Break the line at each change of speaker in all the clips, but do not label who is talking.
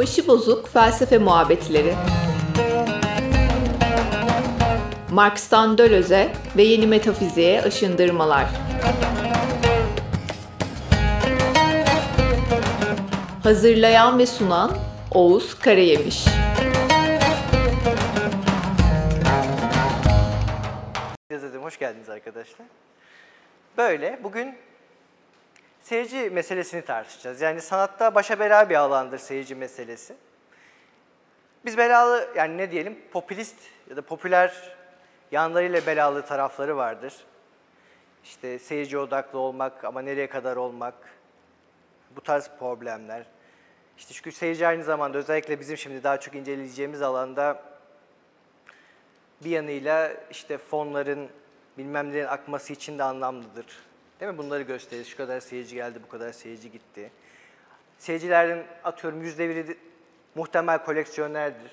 Başı bozuk felsefe muhabbetleri. Marx'tan Döloz'e ve yeni metafiziğe aşındırmalar. Hazırlayan ve sunan Oğuz Karayemiş.
Yazıdım, hoş geldiniz arkadaşlar. Böyle, bugün seyirci meselesini tartışacağız. Yani sanatta başa bela bir alandır seyirci meselesi. Biz belalı, yani ne diyelim, popülist ya da popüler yanlarıyla belalı tarafları vardır. İşte seyirci odaklı olmak ama nereye kadar olmak, bu tarz problemler. İşte çünkü seyirci aynı zamanda özellikle bizim şimdi daha çok inceleyeceğimiz alanda bir yanıyla işte fonların bilmem nelerin akması için de anlamlıdır. Değil mi? Bunları gösterir. Şu kadar seyirci geldi, bu kadar seyirci gitti. Seyircilerin atıyorum yüzde biri muhtemel koleksiyonerdir.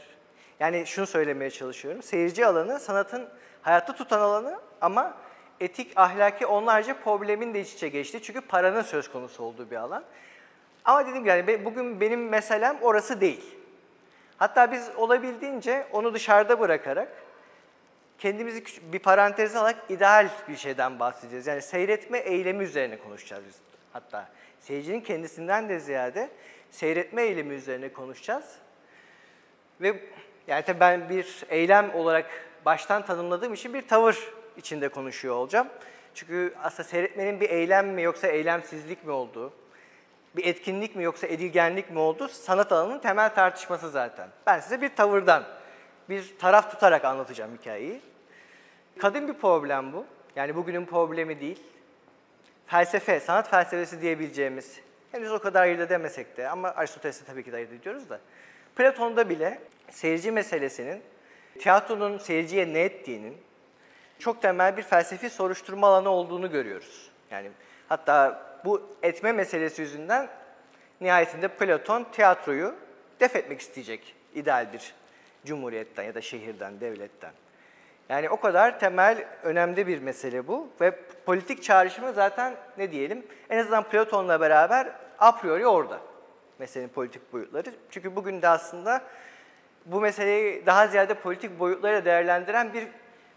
Yani şunu söylemeye çalışıyorum. Seyirci alanı sanatın hayatta tutan alanı ama etik, ahlaki onlarca problemin de iç içe geçti. Çünkü paranın söz konusu olduğu bir alan. Ama gibi yani bugün benim meselem orası değil. Hatta biz olabildiğince onu dışarıda bırakarak kendimizi bir parantez alarak ideal bir şeyden bahsedeceğiz. Yani seyretme eylemi üzerine konuşacağız biz. Hatta seyircinin kendisinden de ziyade seyretme eylemi üzerine konuşacağız. Ve yani tabii ben bir eylem olarak baştan tanımladığım için bir tavır içinde konuşuyor olacağım. Çünkü aslında seyretmenin bir eylem mi yoksa eylemsizlik mi olduğu, bir etkinlik mi yoksa edilgenlik mi olduğu sanat alanının temel tartışması zaten. Ben size bir tavırdan, bir taraf tutarak anlatacağım hikayeyi. Kadın bir problem bu. Yani bugünün problemi değil. Felsefe, sanat felsefesi diyebileceğimiz, henüz o kadar ayırt edemesek de ama Aristoteles'e tabii ki de ayırt ediyoruz da. Platon'da bile seyirci meselesinin, tiyatronun seyirciye ne ettiğinin çok temel bir felsefi soruşturma alanı olduğunu görüyoruz. Yani hatta bu etme meselesi yüzünden nihayetinde Platon tiyatroyu def etmek isteyecek ideal bir cumhuriyetten ya da şehirden, devletten. Yani o kadar temel, önemli bir mesele bu ve politik çağrışımı zaten ne diyelim, en azından Platon'la beraber a priori orada meselenin politik boyutları. Çünkü bugün de aslında bu meseleyi daha ziyade politik boyutlarıyla değerlendiren bir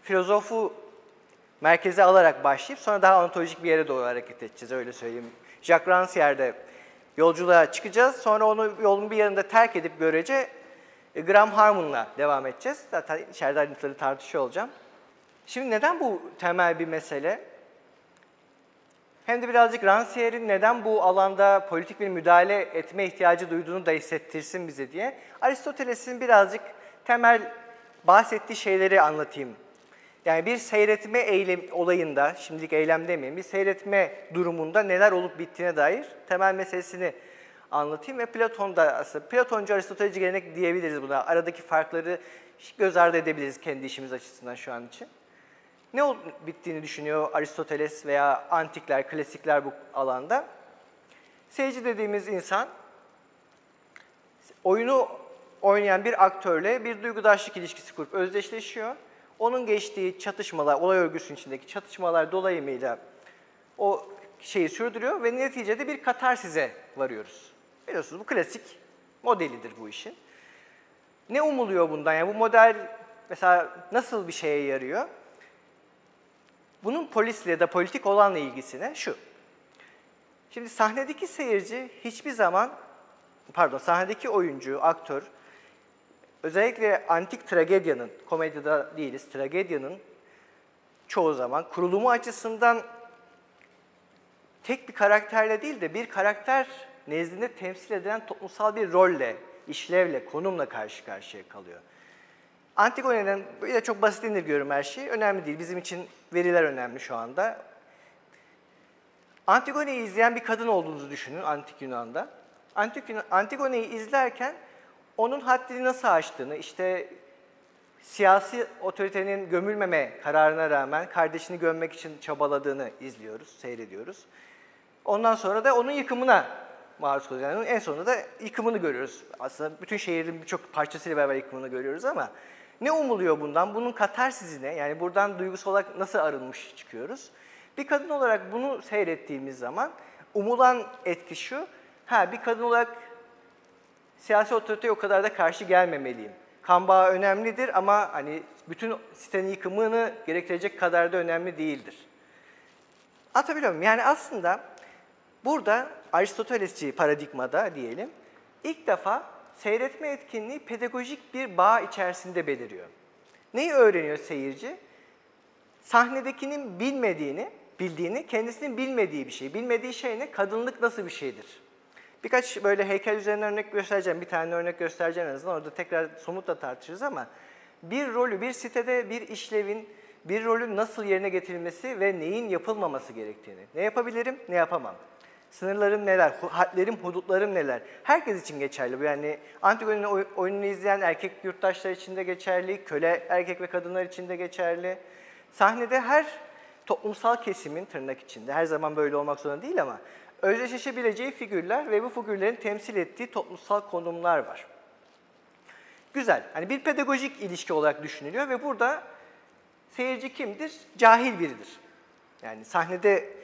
filozofu merkeze alarak başlayıp sonra daha ontolojik bir yere doğru hareket edeceğiz öyle söyleyeyim. Jacques Rancière'de yolculuğa çıkacağız. Sonra onu yolun bir yanında terk edip görece e, Graham Harmon'la devam edeceğiz. Zaten içeride ayrıntıları tartışıyor olacağım. Şimdi neden bu temel bir mesele? Hem de birazcık Rancière'in neden bu alanda politik bir müdahale etme ihtiyacı duyduğunu da hissettirsin bize diye. Aristoteles'in birazcık temel bahsettiği şeyleri anlatayım. Yani bir seyretme eylem olayında, şimdilik eylem demeyeyim, bir seyretme durumunda neler olup bittiğine dair temel meselesini anlatayım ve Platon'da aslında Platoncu Aristoteleci gelenek diyebiliriz buna. Aradaki farkları göz ardı edebiliriz kendi işimiz açısından şu an için. Ne olup bittiğini düşünüyor Aristoteles veya antikler, klasikler bu alanda? Seyirci dediğimiz insan oyunu oynayan bir aktörle bir duygudaşlık ilişkisi kurup özdeşleşiyor. Onun geçtiği çatışmalar, olay örgüsünün içindeki çatışmalar dolayımıyla o şeyi sürdürüyor ve neticede bir katarsize varıyoruz. Biliyorsunuz bu klasik modelidir bu işin. Ne umuluyor bundan? Yani bu model mesela nasıl bir şeye yarıyor? Bunun polisle ya da politik olanla ilgisine şu. Şimdi sahnedeki seyirci hiçbir zaman, pardon sahnedeki oyuncu, aktör, özellikle antik tragedyanın, komedyada değiliz, tragedyanın çoğu zaman kurulumu açısından tek bir karakterle değil de bir karakter nezdinde temsil edilen toplumsal bir rolle, işlevle, konumla karşı karşıya kalıyor. Antigone'den böyle çok basit indirgiyorum her şeyi. Önemli değil. Bizim için veriler önemli şu anda. Antigone'yi izleyen bir kadın olduğunuzu düşünün Antik Yunan'da. Antik Yunan, Antigone'yi izlerken onun haddini nasıl aştığını, işte siyasi otoritenin gömülmeme kararına rağmen kardeşini gömmek için çabaladığını izliyoruz, seyrediyoruz. Ondan sonra da onun yıkımına maruz kalıyor. Yani en sonunda da yıkımını görüyoruz. Aslında bütün şehrin birçok parçasıyla beraber yıkımını görüyoruz ama ne umuluyor bundan? Bunun katarsizine, yani buradan duygusal olarak nasıl arınmış çıkıyoruz? Bir kadın olarak bunu seyrettiğimiz zaman umulan etki şu, ha bir kadın olarak siyasi otoriteye o kadar da karşı gelmemeliyim. Kan bağı önemlidir ama hani bütün sitenin yıkımını gerektirecek kadar da önemli değildir. Atabiliyor muyum? Yani aslında burada Aristotelesçi paradigmada diyelim ilk defa seyretme etkinliği pedagojik bir bağ içerisinde beliriyor. Neyi öğreniyor seyirci? Sahnedekinin bilmediğini, bildiğini, kendisinin bilmediği bir şey. Bilmediği şey ne? Kadınlık nasıl bir şeydir? Birkaç böyle heykel üzerinden örnek göstereceğim. Bir tane örnek göstereceğim en azından. Orada tekrar somutla tartışırız ama bir rolü, bir sitede bir işlevin, bir rolün nasıl yerine getirilmesi ve neyin yapılmaması gerektiğini. Ne yapabilirim, ne yapamam. Sınırlarım neler, hadlerim, hudutlarım neler. Herkes için geçerli bu. Yani Antigone'nin oy- oyununu izleyen erkek yurttaşlar için de geçerli, köle erkek ve kadınlar için de geçerli. Sahnede her toplumsal kesimin tırnak içinde, her zaman böyle olmak zorunda değil ama özdeşleşebileceği figürler ve bu figürlerin temsil ettiği toplumsal konumlar var. Güzel. Hani bir pedagojik ilişki olarak düşünülüyor ve burada seyirci kimdir? Cahil biridir. Yani sahnede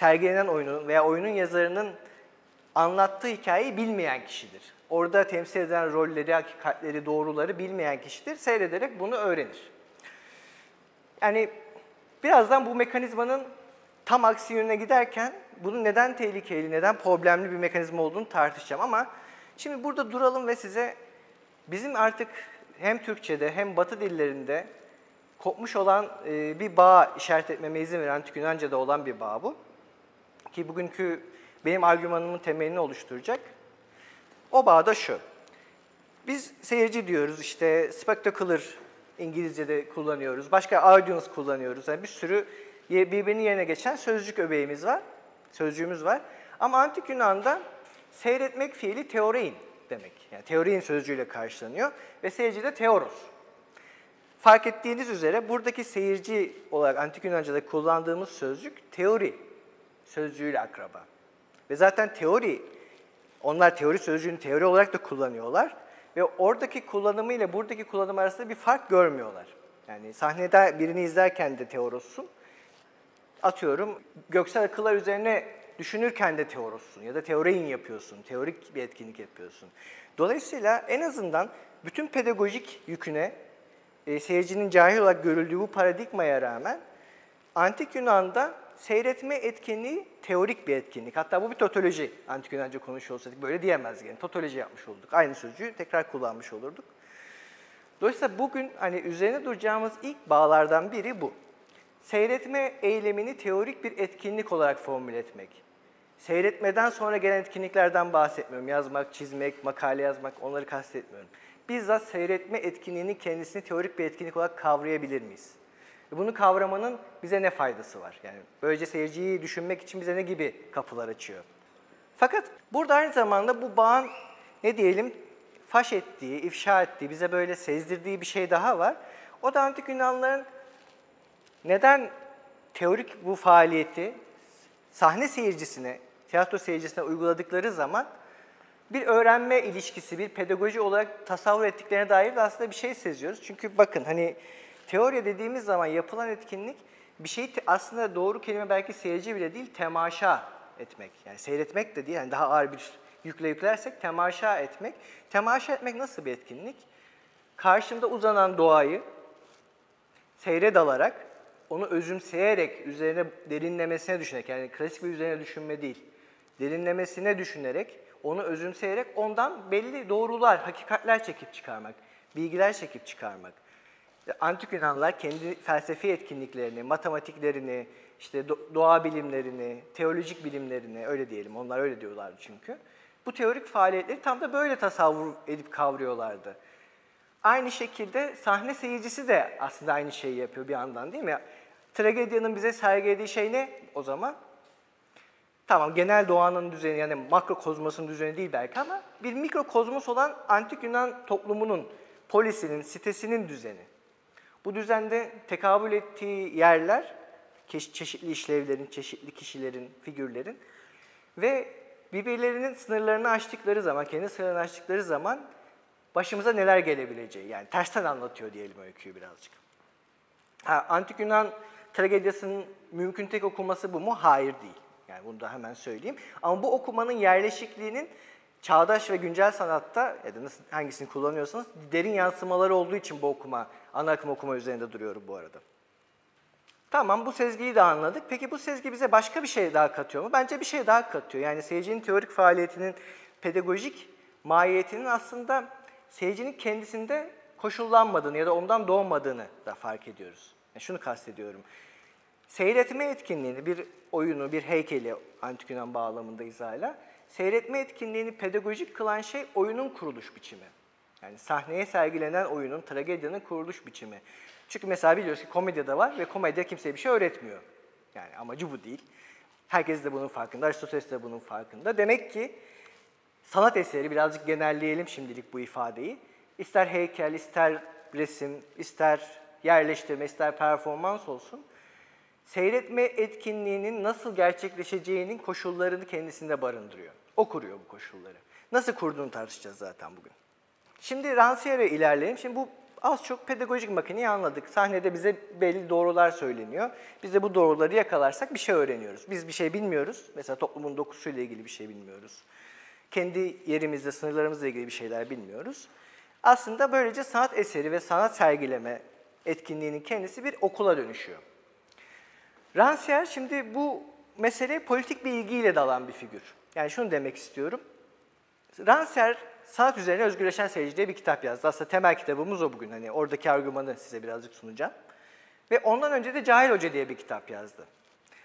sergilenen oyunun veya oyunun yazarının anlattığı hikayeyi bilmeyen kişidir. Orada temsil edilen rolleri, hakikatleri, doğruları bilmeyen kişidir. Seyrederek bunu öğrenir. Yani birazdan bu mekanizmanın tam aksi yönüne giderken bunun neden tehlikeli, neden problemli bir mekanizma olduğunu tartışacağım ama şimdi burada duralım ve size bizim artık hem Türkçe'de hem Batı dillerinde kopmuş olan e, bir bağ işaret etmeme izin veren Yunanca'da olan bir bağ bu. Ki bugünkü benim argümanımın temelini oluşturacak. O bağ da şu. Biz seyirci diyoruz işte spectacular İngilizce'de kullanıyoruz. Başka audience kullanıyoruz. Yani bir sürü birbirinin yerine geçen sözcük öbeğimiz var. Sözcüğümüz var. Ama antik Yunan'da seyretmek fiili teorein demek. Yani teorein sözcüğüyle karşılanıyor ve seyirci de teoros. Fark ettiğiniz üzere buradaki seyirci olarak antik Yunanca'da kullandığımız sözcük teori sözcüğüyle akraba. Ve zaten teori, onlar teori sözcüğünü teori olarak da kullanıyorlar. Ve oradaki kullanımı ile buradaki kullanım arasında bir fark görmüyorlar. Yani sahnede birini izlerken de teorossun. Atıyorum göksel akıllar üzerine düşünürken de teorossun ya da teoreyin yapıyorsun, teorik bir etkinlik yapıyorsun. Dolayısıyla en azından bütün pedagojik yüküne e, seyircinin cahil olarak görüldüğü bu paradigmaya rağmen Antik Yunan'da seyretme etkinliği teorik bir etkinlik. Hatta bu bir totoloji. Antik Yunanca konuşuyor olsaydık böyle diyemezdik. Yani totoloji yapmış olduk. Aynı sözcüğü tekrar kullanmış olurduk. Dolayısıyla bugün hani üzerine duracağımız ilk bağlardan biri bu. Seyretme eylemini teorik bir etkinlik olarak formüle etmek. Seyretmeden sonra gelen etkinliklerden bahsetmiyorum. Yazmak, çizmek, makale yazmak onları kastetmiyorum. Bizzat seyretme etkinliğinin kendisini teorik bir etkinlik olarak kavrayabilir miyiz? Bunu kavramanın bize ne faydası var? Yani böylece seyirciyi düşünmek için bize ne gibi kapılar açıyor? Fakat burada aynı zamanda bu bağın ne diyelim faş ettiği, ifşa ettiği, bize böyle sezdirdiği bir şey daha var. O da antik Yunanlıların neden teorik bu faaliyeti sahne seyircisine, tiyatro seyircisine uyguladıkları zaman bir öğrenme ilişkisi, bir pedagoji olarak tasavvur ettiklerine dair de aslında bir şey seziyoruz. Çünkü bakın hani teori dediğimiz zaman yapılan etkinlik bir şeyi aslında doğru kelime belki seyirci bile değil, temaşa etmek. Yani seyretmek de değil, yani daha ağır bir yükle yüklersek temaşa etmek. Temaşa etmek nasıl bir etkinlik? Karşımda uzanan doğayı seyre dalarak, onu özümseyerek, üzerine derinlemesine düşünerek, yani klasik bir üzerine düşünme değil, derinlemesine düşünerek, onu özümseyerek ondan belli doğrular, hakikatler çekip çıkarmak, bilgiler çekip çıkarmak. Antik Yunanlılar kendi felsefi etkinliklerini, matematiklerini, işte do- doğa bilimlerini, teolojik bilimlerini, öyle diyelim, onlar öyle diyorlardı çünkü. Bu teorik faaliyetleri tam da böyle tasavvur edip kavruyorlardı. Aynı şekilde sahne seyircisi de aslında aynı şeyi yapıyor bir yandan değil mi? Tragedyanın bize sergilediği şey ne o zaman? Tamam genel doğanın düzeni yani makrokozmosun düzeni değil belki ama bir mikrokozmos olan antik Yunan toplumunun, polisinin, sitesinin düzeni. Bu düzende tekabül ettiği yerler, çeşitli işlevlerin, çeşitli kişilerin, figürlerin ve birbirlerinin sınırlarını aştıkları zaman, kendi sınırlarını aştıkları zaman başımıza neler gelebileceği, yani tersten anlatıyor diyelim öyküyü birazcık. Ha, Antik Yunan tragedyasının mümkün tek okuması bu mu? Hayır değil. Yani bunu da hemen söyleyeyim. Ama bu okumanın yerleşikliğinin çağdaş ve güncel sanatta ya da nasıl hangisini kullanıyorsanız derin yansımaları olduğu için bu okuma, ana akım okuma üzerinde duruyorum bu arada. Tamam bu sezgiyi de anladık. Peki bu sezgi bize başka bir şey daha katıyor mu? Bence bir şey daha katıyor. Yani seyircinin teorik faaliyetinin pedagojik mahiyetinin aslında seyircinin kendisinde koşullanmadığını ya da ondan doğmadığını da fark ediyoruz. Yani şunu kastediyorum. Seyretme etkinliğini, bir oyunu, bir heykeli antik Yunan bağlamında izahla, seyretme etkinliğini pedagojik kılan şey oyunun kuruluş biçimi. Yani sahneye sergilenen oyunun, tragedyanın kuruluş biçimi. Çünkü mesela biliyoruz ki komedyada var ve komedya kimseye bir şey öğretmiyor. Yani amacı bu değil. Herkes de bunun farkında, Aristoteles de bunun farkında. Demek ki sanat eseri, birazcık genelleyelim şimdilik bu ifadeyi. İster heykel, ister resim, ister yerleştirme, ister performans olsun. Seyretme etkinliğinin nasıl gerçekleşeceğinin koşullarını kendisinde barındırıyor. O kuruyor bu koşulları. Nasıl kurduğunu tartışacağız zaten bugün. Şimdi Rancière'e ilerleyelim. Şimdi bu az çok pedagojik makineyi anladık. Sahnede bize belli doğrular söyleniyor. Biz de bu doğruları yakalarsak bir şey öğreniyoruz. Biz bir şey bilmiyoruz. Mesela toplumun dokusuyla ilgili bir şey bilmiyoruz. Kendi yerimizde, sınırlarımızla ilgili bir şeyler bilmiyoruz. Aslında böylece sanat eseri ve sanat sergileme etkinliğinin kendisi bir okula dönüşüyor. Rancière şimdi bu meseleye politik bir ilgiyle dalan bir figür. Yani şunu demek istiyorum. Rancière sanat üzerine özgürleşen seyirci diye bir kitap yazdı. Aslında temel kitabımız o bugün. Hani oradaki argümanı size birazcık sunacağım. Ve ondan önce de Cahil Hoca diye bir kitap yazdı.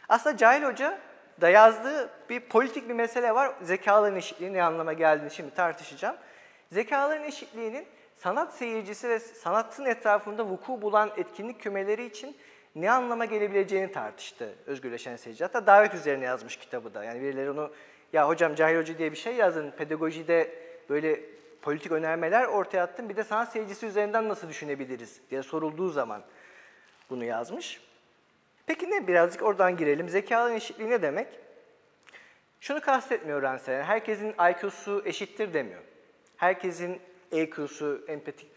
Aslında Cahil Hoca da yazdığı bir politik bir mesele var. Zekaların eşitliği ne anlama geldiğini şimdi tartışacağım. Zekaların eşitliğinin sanat seyircisi ve sanatın etrafında vuku bulan etkinlik kümeleri için ne anlama gelebileceğini tartıştı özgürleşen seyirci. Hatta davet üzerine yazmış kitabı da. Yani birileri onu ya hocam Cahil Hoca diye bir şey yazdın, pedagojide böyle politik önermeler ortaya attın. Bir de sanat seyircisi üzerinden nasıl düşünebiliriz diye sorulduğu zaman bunu yazmış. Peki ne? Birazcık oradan girelim. Zekaların eşitliği ne demek? Şunu kastetmiyor Rancière. Herkesin IQ'su eşittir demiyor. Herkesin EQ'su, empatik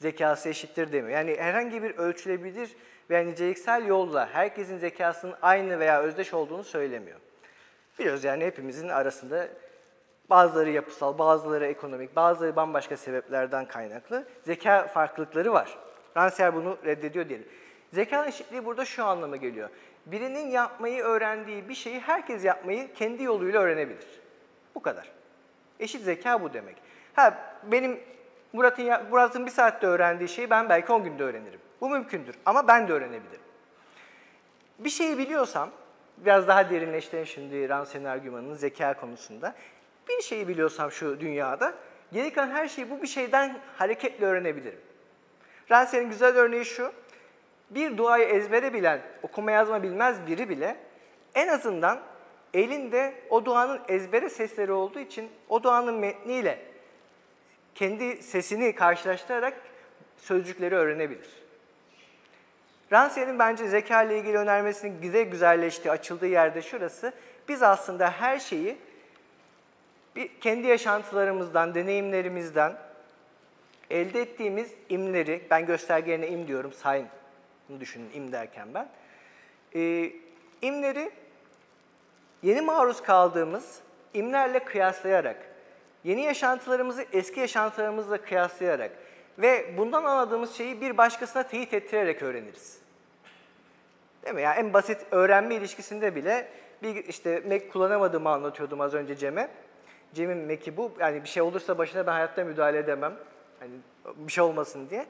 zekası eşittir demiyor. Yani herhangi bir ölçülebilir veya niceliksel yolla herkesin zekasının aynı veya özdeş olduğunu söylemiyor. Biliyoruz yani hepimizin arasında bazıları yapısal, bazıları ekonomik, bazıları bambaşka sebeplerden kaynaklı zeka farklılıkları var. Rancière bunu reddediyor diyelim. Zeka eşitliği burada şu anlama geliyor. Birinin yapmayı öğrendiği bir şeyi herkes yapmayı kendi yoluyla öğrenebilir. Bu kadar. Eşit zeka bu demek. Ha benim Murat'ın Murat'ın bir saatte öğrendiği şeyi ben belki 10 günde öğrenirim. Bu mümkündür ama ben de öğrenebilirim. Bir şeyi biliyorsam, biraz daha derinleştirelim şimdi Rancière'in argümanının zeka konusunda. Bir şeyi biliyorsam şu dünyada, geri kalan her şeyi bu bir şeyden hareketle öğrenebilirim. Rancière'in güzel örneği şu, bir duayı ezbere bilen, okuma yazma bilmez biri bile en azından elinde o duanın ezbere sesleri olduğu için o duanın metniyle kendi sesini karşılaştırarak sözcükleri öğrenebilir. Rancière'in bence zeka ile ilgili önermesinin güzel güzelleştiği, açıldığı yerde şurası. Biz aslında her şeyi bir, kendi yaşantılarımızdan, deneyimlerimizden elde ettiğimiz imleri, ben göstergelerine im diyorum, sign düşünün im derken ben. E, imleri yeni maruz kaldığımız imlerle kıyaslayarak, yeni yaşantılarımızı eski yaşantılarımızla kıyaslayarak ve bundan anladığımız şeyi bir başkasına teyit ettirerek öğreniriz. Değil mi? Yani en basit öğrenme ilişkisinde bile bir işte Mac kullanamadığımı anlatıyordum az önce Cem'e. Cem'in Mac'i bu. Yani bir şey olursa başına ben hayatta müdahale edemem. Hani bir şey olmasın diye.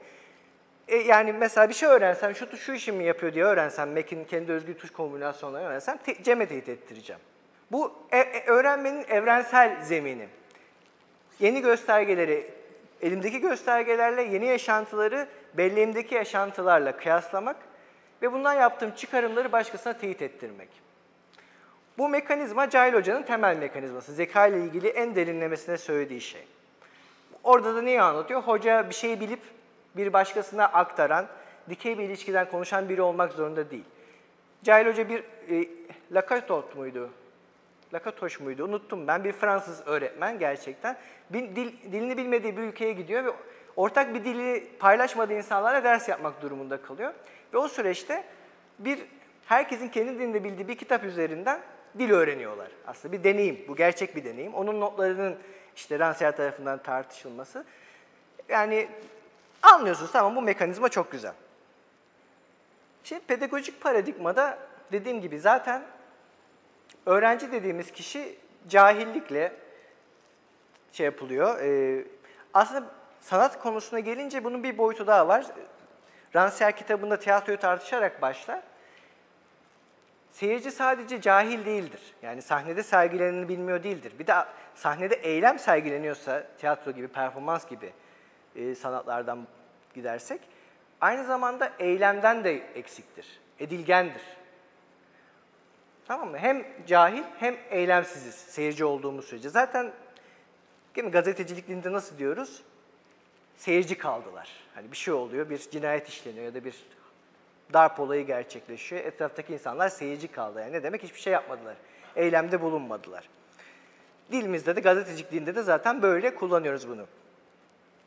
E yani mesela bir şey öğrensem, şu şu işimi yapıyor diye öğrensem, Mac'in kendi özgü tuş kombinasyonlarını öğrensem te, Cem'e teyit ettireceğim. Bu e, e, öğrenmenin evrensel zemini. Yeni göstergeleri, elimdeki göstergelerle yeni yaşantıları belleğimdeki yaşantılarla kıyaslamak ve bundan yaptığım çıkarımları başkasına teyit ettirmek. Bu mekanizma Cahil Hoca'nın temel mekanizması. Zeka ile ilgili en derinlemesine söylediği şey. Orada da neyi anlatıyor? Hoca bir şeyi bilip bir başkasına aktaran, dikey bir ilişkiden konuşan biri olmak zorunda değil. Cahil Hoca bir e, Lakatot muydu? Lakatoş muydu? Unuttum ben. Bir Fransız öğretmen gerçekten. Dil, dilini bilmediği bir ülkeye gidiyor ve ortak bir dili paylaşmadığı insanlarla ders yapmak durumunda kalıyor. Ve o süreçte bir herkesin kendi dilinde bildiği bir kitap üzerinden dil öğreniyorlar. Aslında bir deneyim, bu gerçek bir deneyim. Onun notlarının işte Rancière tarafından tartışılması. Yani anlıyorsunuz tamam bu mekanizma çok güzel. Şimdi pedagojik paradigmada dediğim gibi zaten öğrenci dediğimiz kişi cahillikle şey yapılıyor. Ee, aslında sanat konusuna gelince bunun bir boyutu daha var. Rancière kitabında tiyatroyu tartışarak başlar. Seyirci sadece cahil değildir. Yani sahnede sergileneni bilmiyor değildir. Bir de sahnede eylem sergileniyorsa, tiyatro gibi, performans gibi e, sanatlardan gidersek, aynı zamanda eylemden de eksiktir, edilgendir. Tamam mı? Hem cahil hem eylemsiziz seyirci olduğumuz sürece. Zaten değil gazetecilik dilinde nasıl diyoruz? Seyirci kaldılar. Hani bir şey oluyor, bir cinayet işleniyor ya da bir darp olayı gerçekleşiyor. Etraftaki insanlar seyirci kaldı. Yani ne demek? Hiçbir şey yapmadılar. Eylemde bulunmadılar. Dilimizde de gazetecilik dilinde de zaten böyle kullanıyoruz bunu.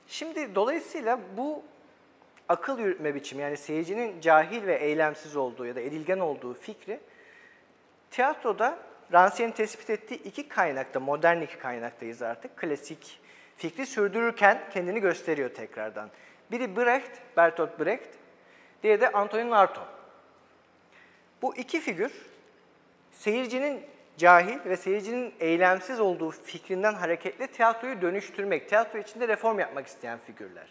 Şimdi dolayısıyla bu akıl yürütme biçimi yani seyircinin cahil ve eylemsiz olduğu ya da edilgen olduğu fikri tiyatroda Rancière'in tespit ettiği iki kaynakta, modern iki kaynaktayız artık. Klasik fikri sürdürürken kendini gösteriyor tekrardan. Biri Brecht, Bertolt Brecht, diğeri de Antonin Artaud. Bu iki figür seyircinin cahil ve seyircinin eylemsiz olduğu fikrinden hareketle tiyatroyu dönüştürmek, tiyatro içinde reform yapmak isteyen figürler.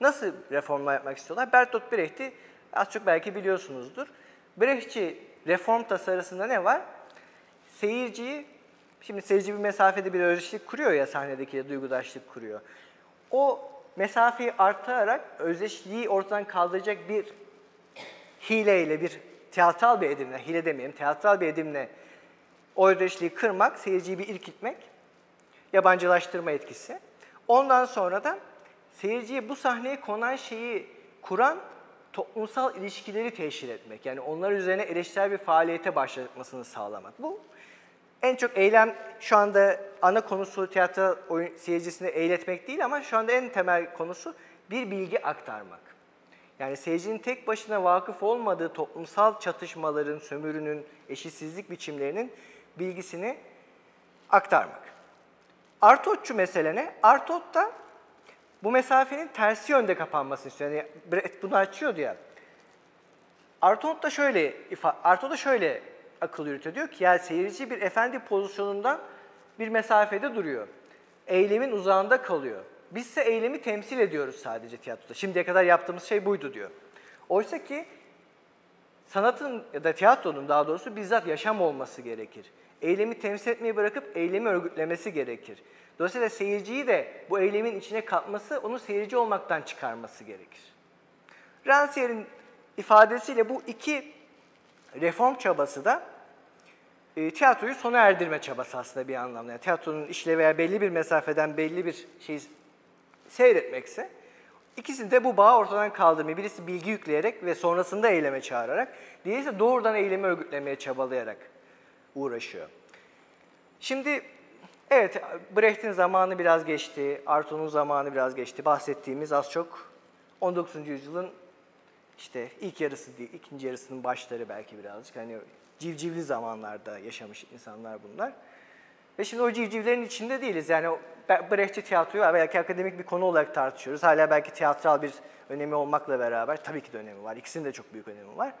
Nasıl reformlar yapmak istiyorlar? Bertolt Brecht'i az çok belki biliyorsunuzdur. Brechtçi reform tasarısında ne var? Seyirciyi, şimdi seyirci bir mesafede bir özdeşlik kuruyor ya sahnedeki duygudaşlık kuruyor. O mesafeyi arttırarak özdeşliği ortadan kaldıracak bir hileyle, bir tiyatral bir edimle, hile demeyelim, tiyatral bir edimle o özdeşliği kırmak, seyirciyi bir irkitmek, yabancılaştırma etkisi. Ondan sonra da seyirciye bu sahneye konan şeyi kuran toplumsal ilişkileri teşhir etmek. Yani onlar üzerine eleştirel bir faaliyete başlatmasını sağlamak. Bu en çok eylem şu anda ana konusu tiyatro oyun, seyircisini eğletmek değil ama şu anda en temel konusu bir bilgi aktarmak. Yani seyircinin tek başına vakıf olmadığı toplumsal çatışmaların, sömürünün, eşitsizlik biçimlerinin bilgisini aktarmak. Artotçu mesele ne? Artot da bu mesafenin tersi yönde kapanmasını istiyor. Yani Brett bunu açıyordu ya. Artot da şöyle Artot da şöyle akıl yürütüyor. Diyor ki yani seyirci bir efendi pozisyonundan bir mesafede duruyor. Eylemin uzağında kalıyor. Biz ise eylemi temsil ediyoruz sadece tiyatroda. Şimdiye kadar yaptığımız şey buydu diyor. Oysa ki sanatın ya da tiyatronun daha doğrusu bizzat yaşam olması gerekir. Eylemi temsil etmeyi bırakıp eylemi örgütlemesi gerekir. Dolayısıyla seyirciyi de bu eylemin içine katması, onu seyirci olmaktan çıkarması gerekir. Rancière'in ifadesiyle bu iki reform çabası da e, tiyatroyu sona erdirme çabası aslında bir anlamda. Yani tiyatronun işlevi veya belli bir mesafeden belli bir şeyi seyretmekse, ikisini de bu bağı ortadan kaldırmayı, birisi bilgi yükleyerek ve sonrasında eyleme çağırarak, diğeri ise doğrudan eylemi örgütlemeye çabalayarak uğraşıyor. Şimdi evet Brecht'in zamanı biraz geçti, Artaud'un zamanı biraz geçti. Bahsettiğimiz az çok 19. yüzyılın işte ilk yarısı değil, ikinci yarısının başları belki birazcık. Hani civcivli zamanlarda yaşamış insanlar bunlar. Ve şimdi o civcivlerin içinde değiliz. Yani Brechtçi tiyatroyu belki akademik bir konu olarak tartışıyoruz. Hala belki tiyatral bir önemi olmakla beraber tabii ki de önemi var. İkisinin de çok büyük önemi var.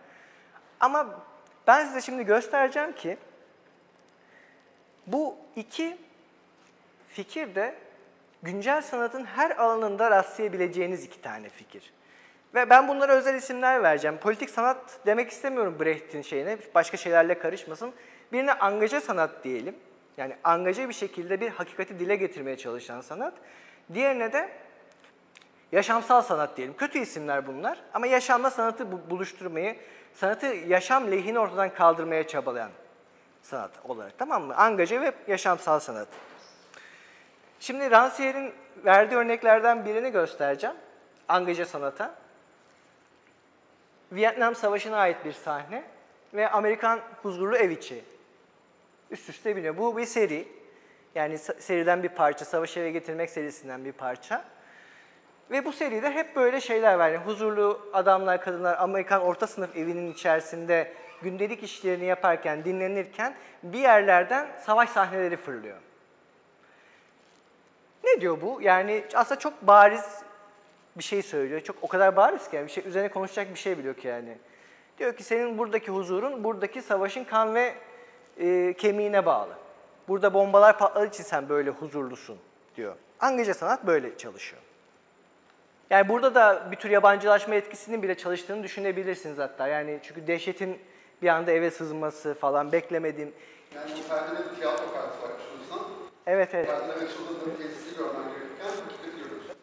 Ama ben size şimdi göstereceğim ki bu iki fikir de güncel sanatın her alanında rastlayabileceğiniz iki tane fikir. Ve ben bunlara özel isimler vereceğim. Politik sanat demek istemiyorum Brecht'in şeyine, başka şeylerle karışmasın. Birine angaja sanat diyelim. Yani angaja bir şekilde bir hakikati dile getirmeye çalışan sanat. Diğerine de yaşamsal sanat diyelim. Kötü isimler bunlar ama yaşamla sanatı buluşturmayı, sanatı yaşam lehini ortadan kaldırmaya çabalayan sanat olarak tamam mı? Angaja ve yaşamsal sanat. Şimdi Rancière'in verdiği örneklerden birini göstereceğim. Angaja sanata. Vietnam Savaşı'na ait bir sahne ve Amerikan huzurlu ev içi. Üst üste biniyor. Bu bir seri. Yani seriden bir parça, Savaşı Eve Getirmek serisinden bir parça. Ve bu seride hep böyle şeyler var. Yani huzurlu adamlar, kadınlar Amerikan orta sınıf evinin içerisinde gündelik işlerini yaparken, dinlenirken bir yerlerden savaş sahneleri fırlıyor. Ne diyor bu? Yani aslında çok bariz bir şey söylüyor. Çok o kadar bariz ki yani bir şey üzerine konuşacak bir şey biliyor ki yani. Diyor ki senin buradaki huzurun buradaki savaşın kan ve e, kemiğine bağlı. Burada bombalar patladığı için sen böyle huzurlusun diyor. Angaja sanat böyle çalışıyor. Yani burada da bir tür yabancılaşma etkisinin bile çalıştığını düşünebilirsiniz hatta. Yani çünkü dehşetin bir anda eve sızması falan beklemediğim.
Yani bu perdede bir tiyatro kartı var.
Evet evet.
Perdeler açıldığında tesisi görmen.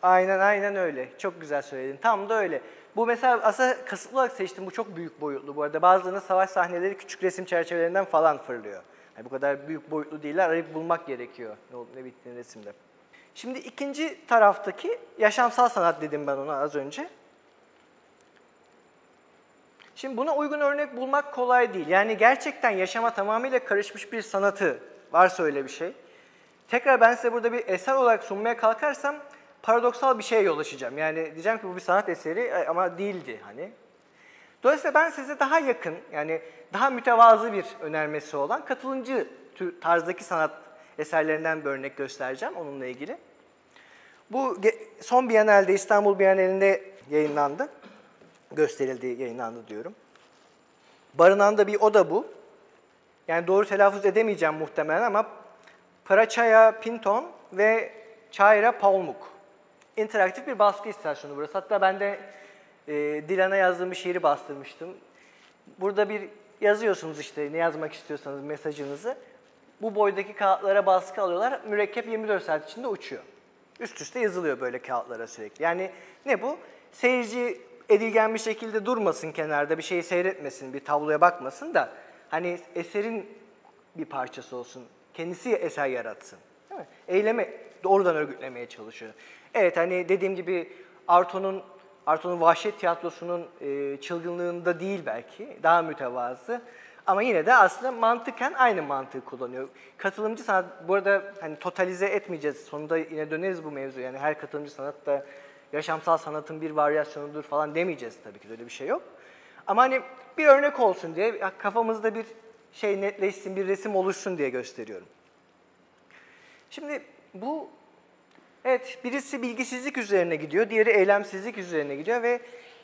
Aynen aynen öyle. Çok güzel söyledin. Tam da öyle. Bu mesela aslında kasıtlı olarak seçtim. Bu çok büyük boyutlu bu arada. Bazılarının savaş sahneleri küçük resim çerçevelerinden falan fırlıyor. Yani bu kadar büyük boyutlu değiller. Arayıp bulmak gerekiyor ne olup ne bittiğini resimde. Şimdi ikinci taraftaki yaşamsal sanat dedim ben ona az önce. Şimdi buna uygun örnek bulmak kolay değil. Yani gerçekten yaşama tamamıyla karışmış bir sanatı varsa öyle bir şey. Tekrar ben size burada bir eser olarak sunmaya kalkarsam paradoksal bir şeye yol açacağım. Yani diyeceğim ki bu bir sanat eseri e, ama değildi hani. Dolayısıyla ben size daha yakın yani daha mütevazı bir önermesi olan katılımcı tarzdaki sanat eserlerinden bir örnek göstereceğim onunla ilgili. Bu son Biennale'de İstanbul Biennale'inde yayınlandı. Gösterildi, yayınlandı diyorum. Barınan da bir oda bu. Yani doğru telaffuz edemeyeceğim muhtemelen ama Parachaya Pinton ve Chaira Paulmuk. İnteraktif bir baskı istasyonu burası. Hatta ben de e, Dilan'a yazdığım bir şiiri bastırmıştım. Burada bir yazıyorsunuz işte ne yazmak istiyorsanız mesajınızı. Bu boydaki kağıtlara baskı alıyorlar. Mürekkep 24 saat içinde uçuyor. Üst üste yazılıyor böyle kağıtlara sürekli. Yani ne bu? Seyirci edilgen bir şekilde durmasın kenarda, bir şeyi seyretmesin, bir tabloya bakmasın da hani eserin bir parçası olsun. Kendisi eser yaratsın. Değil mi? Eyleme doğrudan örgütlemeye çalışıyor. Evet hani dediğim gibi Arto'nun Arto'nun vahşet tiyatrosunun e, çılgınlığında değil belki, daha mütevazı. Ama yine de aslında mantıken aynı mantığı kullanıyor. Katılımcı sanat, bu arada hani totalize etmeyeceğiz, sonunda yine döneriz bu mevzu. Yani her katılımcı sanat da yaşamsal sanatın bir varyasyonudur falan demeyeceğiz tabii ki, öyle bir şey yok. Ama hani bir örnek olsun diye, kafamızda bir şey netleşsin, bir resim oluşsun diye gösteriyorum. Şimdi bu Evet, birisi bilgisizlik üzerine gidiyor, diğeri eylemsizlik üzerine gidiyor ve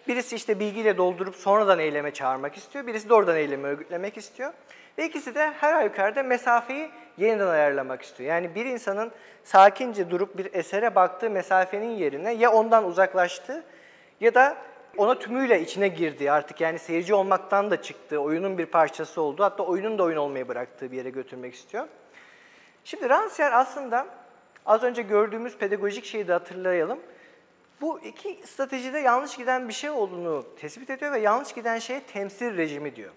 birisi işte bilgiyle doldurup sonradan eyleme çağırmak istiyor, birisi de oradan eylemi örgütlemek istiyor. Ve ikisi de her halükarda mesafeyi yeniden ayarlamak istiyor. Yani bir insanın sakince durup bir esere baktığı mesafenin yerine ya ondan uzaklaştı ya da ona tümüyle içine girdi artık yani seyirci olmaktan da çıktı, oyunun bir parçası oldu. Hatta oyunun da oyun olmayı bıraktığı bir yere götürmek istiyor. Şimdi Rancière aslında Az önce gördüğümüz pedagojik şeyi de hatırlayalım. Bu iki stratejide yanlış giden bir şey olduğunu tespit ediyor ve yanlış giden şeye temsil rejimi diyor.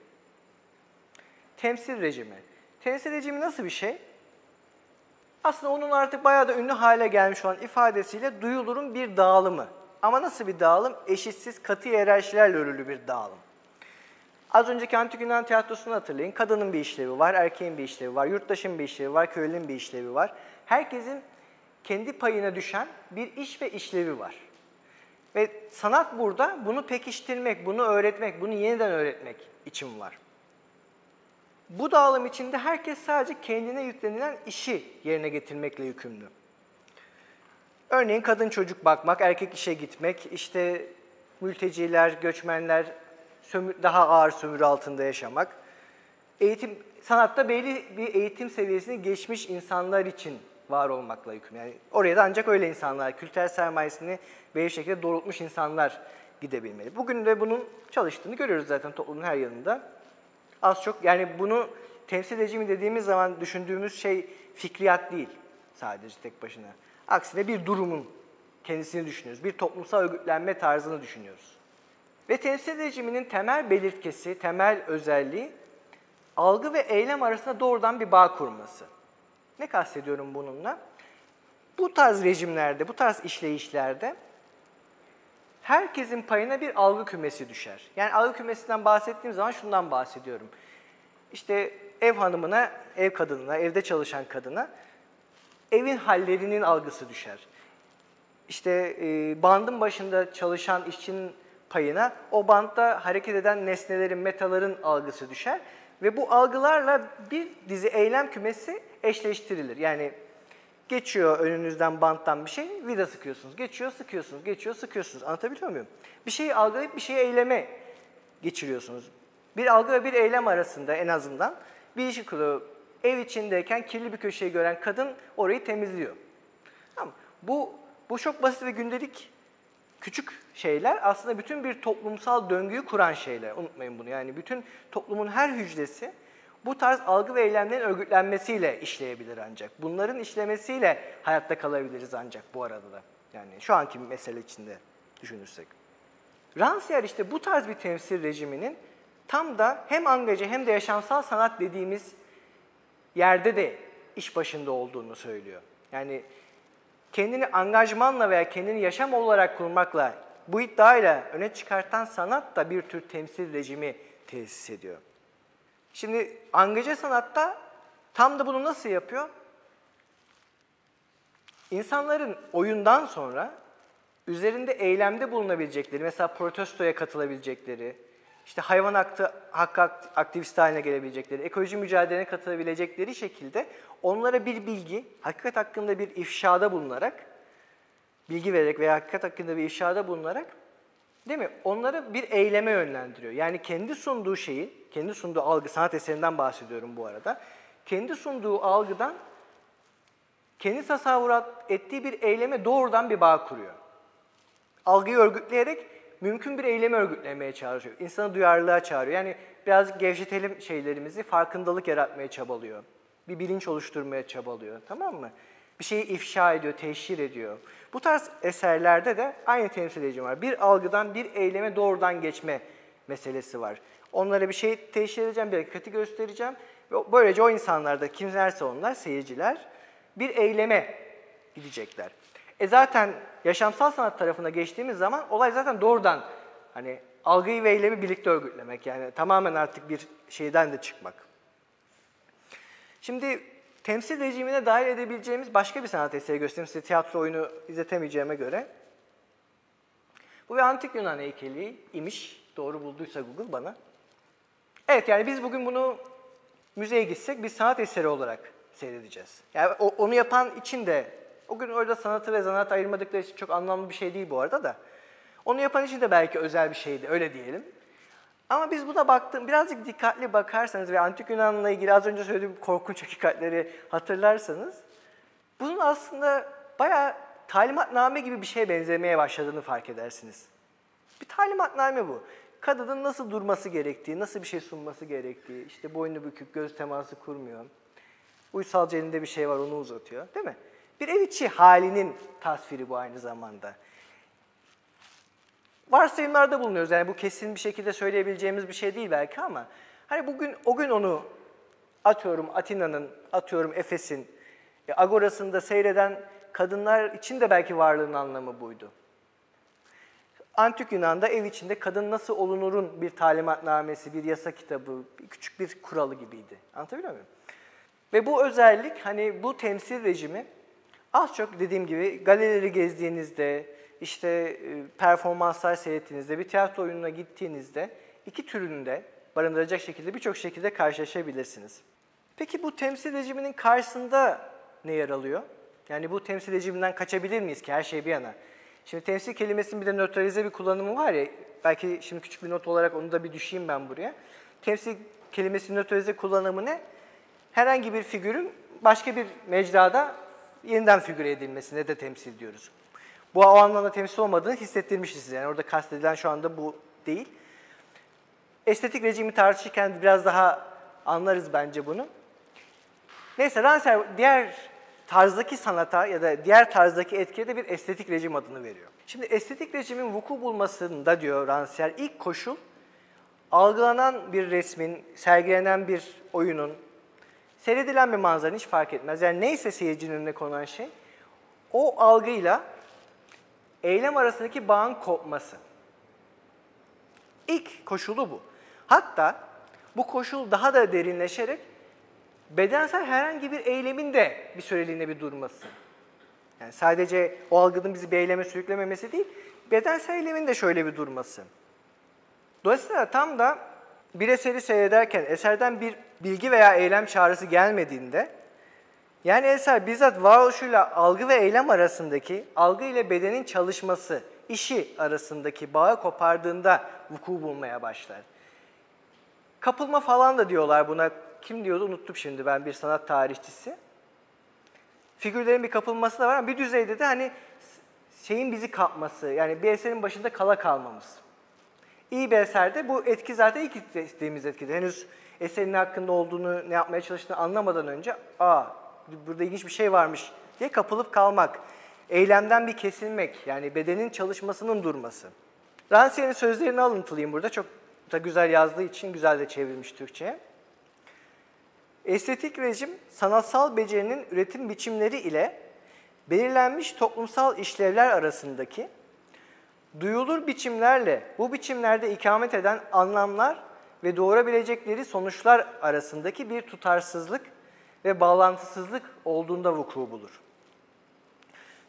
Temsil rejimi. Temsil rejimi nasıl bir şey? Aslında onun artık bayağı da ünlü hale gelmiş olan ifadesiyle duyulurun bir dağılımı. Ama nasıl bir dağılım? Eşitsiz, katı hiyerarşilerle örülü bir dağılım. Az önceki Antik Yunan tiyatrosunu hatırlayın. Kadının bir işlevi var, erkeğin bir işlevi var, yurttaşın bir işlevi var, köylünün bir işlevi var. Herkesin kendi payına düşen bir iş ve işlevi var. Ve sanat burada bunu pekiştirmek, bunu öğretmek, bunu yeniden öğretmek için var. Bu dağılım içinde herkes sadece kendine yüklenilen işi yerine getirmekle yükümlü. Örneğin kadın çocuk bakmak, erkek işe gitmek, işte mülteciler, göçmenler daha ağır sömürü altında yaşamak. Eğitim, sanatta belli bir eğitim seviyesini geçmiş insanlar için var olmakla yükümlü. Yani oraya da ancak öyle insanlar, kültürel sermayesini belli şekilde doğrultmuş insanlar gidebilmeli. Bugün de bunun çalıştığını görüyoruz zaten toplumun her yanında. Az çok yani bunu temsil rejimi dediğimiz zaman düşündüğümüz şey fikriyat değil sadece tek başına. Aksine bir durumun kendisini düşünüyoruz. Bir toplumsal örgütlenme tarzını düşünüyoruz. Ve temsil rejiminin temel belirtkesi, temel özelliği algı ve eylem arasında doğrudan bir bağ kurması. Ne kastediyorum bununla? Bu tarz rejimlerde, bu tarz işleyişlerde herkesin payına bir algı kümesi düşer. Yani algı kümesinden bahsettiğim zaman şundan bahsediyorum. İşte ev hanımına, ev kadınına, evde çalışan kadına evin hallerinin algısı düşer. İşte e, bandın başında çalışan işçinin payına o bantta hareket eden nesnelerin, metaların algısı düşer. Ve bu algılarla bir dizi eylem kümesi eşleştirilir. Yani geçiyor önünüzden banttan bir şey, vida sıkıyorsunuz. Geçiyor, sıkıyorsunuz, geçiyor, sıkıyorsunuz. Anlatabiliyor muyum? Bir şeyi algılayıp bir şeyi eyleme geçiriyorsunuz. Bir algı ve bir eylem arasında en azından bir ilişki kuruyor. Ev içindeyken kirli bir köşeyi gören kadın orayı temizliyor. Tamam. Bu, bu çok basit ve gündelik küçük şeyler aslında bütün bir toplumsal döngüyü kuran şeyler. Unutmayın bunu. Yani bütün toplumun her hücresi bu tarz algı ve eylemlerin örgütlenmesiyle işleyebilir ancak. Bunların işlemesiyle hayatta kalabiliriz ancak bu arada da. Yani şu anki mesele içinde düşünürsek. Rancière işte bu tarz bir temsil rejiminin tam da hem angaje hem de yaşamsal sanat dediğimiz yerde de iş başında olduğunu söylüyor. Yani kendini angajmanla veya kendini yaşam olarak kurmakla bu iddiayla öne çıkartan sanat da bir tür temsil rejimi tesis ediyor. Şimdi angaje sanatta tam da bunu nasıl yapıyor? İnsanların oyundan sonra üzerinde eylemde bulunabilecekleri, mesela protestoya katılabilecekleri, işte hayvan hakkı, hakkı aktivisti haline gelebilecekleri, ekoloji mücadelene katılabilecekleri şekilde onlara bir bilgi, hakikat hakkında bir ifşada bulunarak, bilgi vererek veya hakikat hakkında bir ifşada bulunarak, değil mi? Onları bir eyleme yönlendiriyor. Yani kendi sunduğu şeyi, kendi sunduğu algı, sanat eserinden bahsediyorum bu arada, kendi sunduğu algıdan kendi tasavvurat ettiği bir eyleme doğrudan bir bağ kuruyor. Algıyı örgütleyerek mümkün bir eylemi örgütlemeye çağırıyor. İnsanı duyarlılığa çağırıyor. Yani biraz gevşetelim şeylerimizi, farkındalık yaratmaya çabalıyor. Bir bilinç oluşturmaya çabalıyor. Tamam mı? Bir şeyi ifşa ediyor, teşhir ediyor. Bu tarz eserlerde de aynı temsil edici var. Bir algıdan bir eyleme doğrudan geçme meselesi var. Onlara bir şey teşhir edeceğim, bir hakikati göstereceğim. Ve böylece o insanlar da kimlerse onlar, seyirciler bir eyleme gidecekler. E zaten yaşamsal sanat tarafına geçtiğimiz zaman olay zaten doğrudan hani algıyı ve eylemi birlikte örgütlemek. Yani tamamen artık bir şeyden de çıkmak. Şimdi temsil rejimine dahil edebileceğimiz başka bir sanat eseri göstereyim size tiyatro oyunu izletemeyeceğime göre. Bu bir antik Yunan heykeli imiş. Doğru bulduysa Google bana. Evet yani biz bugün bunu müzeye gitsek bir sanat eseri olarak seyredeceğiz. Yani onu yapan için de o gün orada sanatı ve zanaat ayırmadıkları için çok anlamlı bir şey değil bu arada da. Onu yapan için de belki özel bir şeydi, öyle diyelim. Ama biz buna baktığım, birazcık dikkatli bakarsanız ve Antik Yunan'la ilgili az önce söylediğim korkunç hakikatleri hatırlarsanız, bunun aslında bayağı talimatname gibi bir şeye benzemeye başladığını fark edersiniz. Bir talimatname bu. Kadının nasıl durması gerektiği, nasıl bir şey sunması gerektiği, işte boynu bükük, göz teması kurmuyor. Uysalca elinde bir şey var, onu uzatıyor, değil mi? Bir ev içi halinin tasviri bu aynı zamanda. Varsayımlarda bulunuyoruz. Yani bu kesin bir şekilde söyleyebileceğimiz bir şey değil belki ama hani bugün o gün onu atıyorum Atina'nın, atıyorum Efes'in, Agora'sında seyreden kadınlar için de belki varlığın anlamı buydu. Antik Yunan'da ev içinde kadın nasıl olunurun bir talimatnamesi, bir yasa kitabı, bir küçük bir kuralı gibiydi. Anlatabiliyor muyum? Ve bu özellik, hani bu temsil rejimi Az çok dediğim gibi galerileri gezdiğinizde, işte e, performanslar seyrettiğinizde, bir tiyatro oyununa gittiğinizde iki türünde barındıracak şekilde birçok şekilde karşılaşabilirsiniz. Peki bu temsil rejiminin karşısında ne yer alıyor? Yani bu temsil rejiminden kaçabilir miyiz ki her şey bir yana? Şimdi temsil kelimesinin bir de nötralize bir kullanımı var ya, belki şimdi küçük bir not olarak onu da bir düşeyim ben buraya. Temsil kelimesinin nötralize kullanımı ne? Herhangi bir figürün başka bir mecrada yeniden figüre edilmesine de temsil diyoruz. Bu o anlamda temsil olmadığını hissettirmişiz size. Yani orada kastedilen şu anda bu değil. Estetik rejimi tartışırken biraz daha anlarız bence bunu. Neyse Rancière diğer tarzdaki sanata ya da diğer tarzdaki etkiye de bir estetik rejim adını veriyor. Şimdi estetik rejimin vuku bulmasında diyor Rancière ilk koşul algılanan bir resmin, sergilenen bir oyunun, seyredilen bir manzara hiç fark etmez. Yani neyse seyircinin önüne konan şey, o algıyla eylem arasındaki bağın kopması. İlk koşulu bu. Hatta bu koşul daha da derinleşerek bedensel herhangi bir eylemin de bir süreliğine bir durması. Yani sadece o algının bizi bir eyleme sürüklememesi değil, bedensel eylemin de şöyle bir durması. Dolayısıyla tam da bir eseri seyrederken eserden bir bilgi veya eylem çağrısı gelmediğinde yani eser bizzat varoluşuyla algı ve eylem arasındaki algı ile bedenin çalışması, işi arasındaki bağı kopardığında vuku bulmaya başlar. Kapılma falan da diyorlar buna. Kim diyordu unuttum şimdi ben bir sanat tarihçisi. Figürlerin bir kapılması da var ama bir düzeyde de hani şeyin bizi kapması yani bir eserin başında kala kalmamız. İyi bir eserde bu etki zaten ilk istediğimiz etkidir. Henüz eserin hakkında olduğunu, ne yapmaya çalıştığını anlamadan önce aa burada ilginç bir şey varmış diye kapılıp kalmak. Eylemden bir kesilmek yani bedenin çalışmasının durması. Rancière'nin sözlerini alıntılayayım burada. Çok da güzel yazdığı için güzel de çevrilmiş Türkçe'ye. Estetik rejim, sanatsal becerinin üretim biçimleri ile belirlenmiş toplumsal işlevler arasındaki duyulur biçimlerle bu biçimlerde ikamet eden anlamlar ve doğurabilecekleri sonuçlar arasındaki bir tutarsızlık ve bağlantısızlık olduğunda vuku bulur.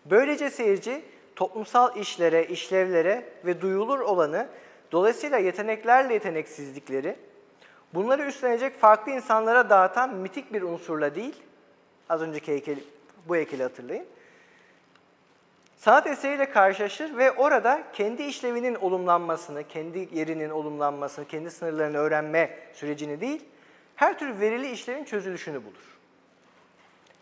Böylece seyirci toplumsal işlere, işlevlere ve duyulur olanı, dolayısıyla yeteneklerle yeteneksizlikleri, bunları üstlenecek farklı insanlara dağıtan mitik bir unsurla değil, az önceki heykel, bu heykeli hatırlayın, sanat eseriyle karşılaşır ve orada kendi işlevinin olumlanmasını, kendi yerinin olumlanmasını, kendi sınırlarını öğrenme sürecini değil, her tür verili işlevin çözülüşünü bulur.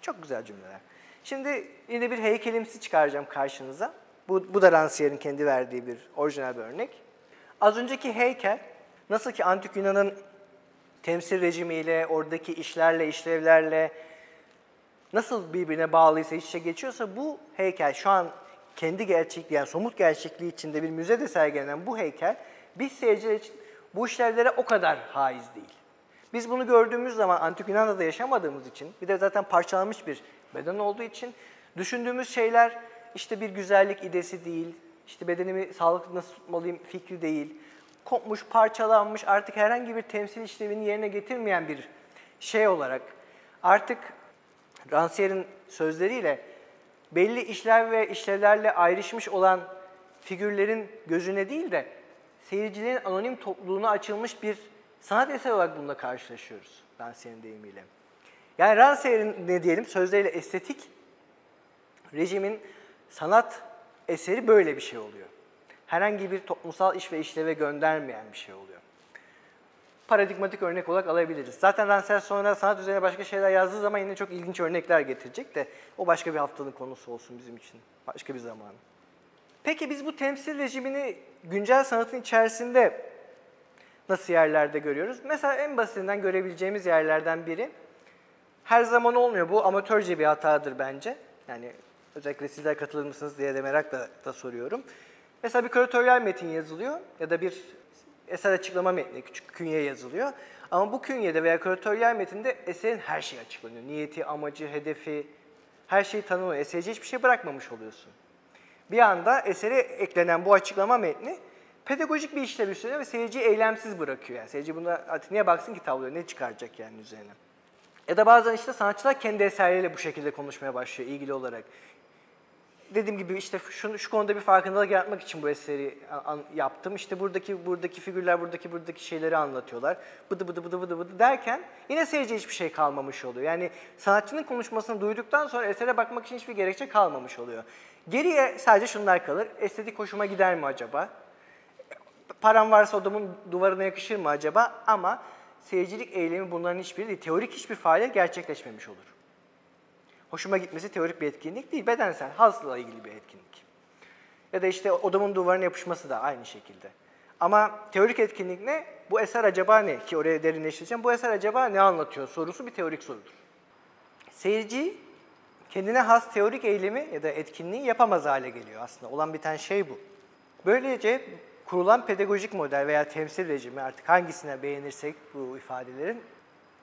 Çok güzel cümleler. Şimdi yine bir heykelimsi çıkaracağım karşınıza. Bu, bu da Rancière'in kendi verdiği bir orijinal bir örnek. Az önceki heykel, nasıl ki Antik Yunan'ın temsil rejimiyle, oradaki işlerle, işlevlerle nasıl birbirine bağlıysa, iç içe geçiyorsa bu heykel şu an kendi gerçekliği, yani somut gerçekliği içinde bir müzede sergilenen bu heykel, biz seyirciler için bu işlevlere o kadar haiz değil. Biz bunu gördüğümüz zaman Antik Yunan'da da yaşamadığımız için, bir de zaten parçalanmış bir beden olduğu için düşündüğümüz şeyler işte bir güzellik idesi değil, işte bedenimi sağlıklı nasıl tutmalıyım fikri değil, kopmuş, parçalanmış, artık herhangi bir temsil işlevini yerine getirmeyen bir şey olarak artık Rancière'in sözleriyle belli işler ve işlevlerle ayrışmış olan figürlerin gözüne değil de seyircilerin anonim topluluğuna açılmış bir sanat eseri olarak bununla karşılaşıyoruz Rancière'in deyimiyle. Yani Rancière'in ne diyelim sözleriyle estetik rejimin sanat eseri böyle bir şey oluyor. Herhangi bir toplumsal iş ve işleve göndermeyen bir şey oluyor. Paradigmatik örnek olarak alabiliriz. Zaten Rancière sonra sanat üzerine başka şeyler yazdığı zaman yine çok ilginç örnekler getirecek de o başka bir haftanın konusu olsun bizim için. Başka bir zaman. Peki biz bu temsil rejimini güncel sanatın içerisinde nasıl yerlerde görüyoruz? Mesela en basitinden görebileceğimiz yerlerden biri her zaman olmuyor. Bu amatörce bir hatadır bence. Yani özellikle sizler katılır mısınız diye de merakla da soruyorum. Mesela bir küratöryal metin yazılıyor ya da bir eser açıklama metni, küçük künye yazılıyor. Ama bu künyede veya küratöryal metinde eserin her şeyi açıklanıyor. Niyeti, amacı, hedefi, her şeyi tanımlıyor. Eserici hiçbir şey bırakmamış oluyorsun. Bir anda esere eklenen bu açıklama metni pedagojik bir işlev üstüne ve seyirciyi eylemsiz bırakıyor. Yani seyirci bunda artık niye baksın ki tabloya, ne çıkaracak yani üzerine. Ya da bazen işte sanatçılar kendi eserleriyle bu şekilde konuşmaya başlıyor ilgili olarak. Dediğim gibi işte şu, şu konuda bir farkındalık yaratmak için bu eseri an, yaptım. İşte buradaki buradaki figürler buradaki buradaki şeyleri anlatıyorlar. Bıdı bıdı bıdı bıdı bıdı derken yine seyirciye hiçbir şey kalmamış oluyor. Yani sanatçının konuşmasını duyduktan sonra esere bakmak için hiçbir gerekçe kalmamış oluyor. Geriye sadece şunlar kalır. Estetik hoşuma gider mi acaba? Param varsa odamın duvarına yakışır mı acaba? Ama seyircilik eylemi bunların hiçbiri değil. Teorik hiçbir faaliyet gerçekleşmemiş olur. Hoşuma gitmesi teorik bir etkinlik değil, bedensel, hazla ilgili bir etkinlik. Ya da işte odamın duvarına yapışması da aynı şekilde. Ama teorik etkinlik ne? Bu eser acaba ne? Ki oraya derinleştireceğim. Bu eser acaba ne anlatıyor sorusu bir teorik sorudur. Seyirci kendine has teorik eylemi ya da etkinliği yapamaz hale geliyor aslında. Olan biten şey bu. Böylece kurulan pedagojik model veya temsil rejimi artık hangisine beğenirsek bu ifadelerin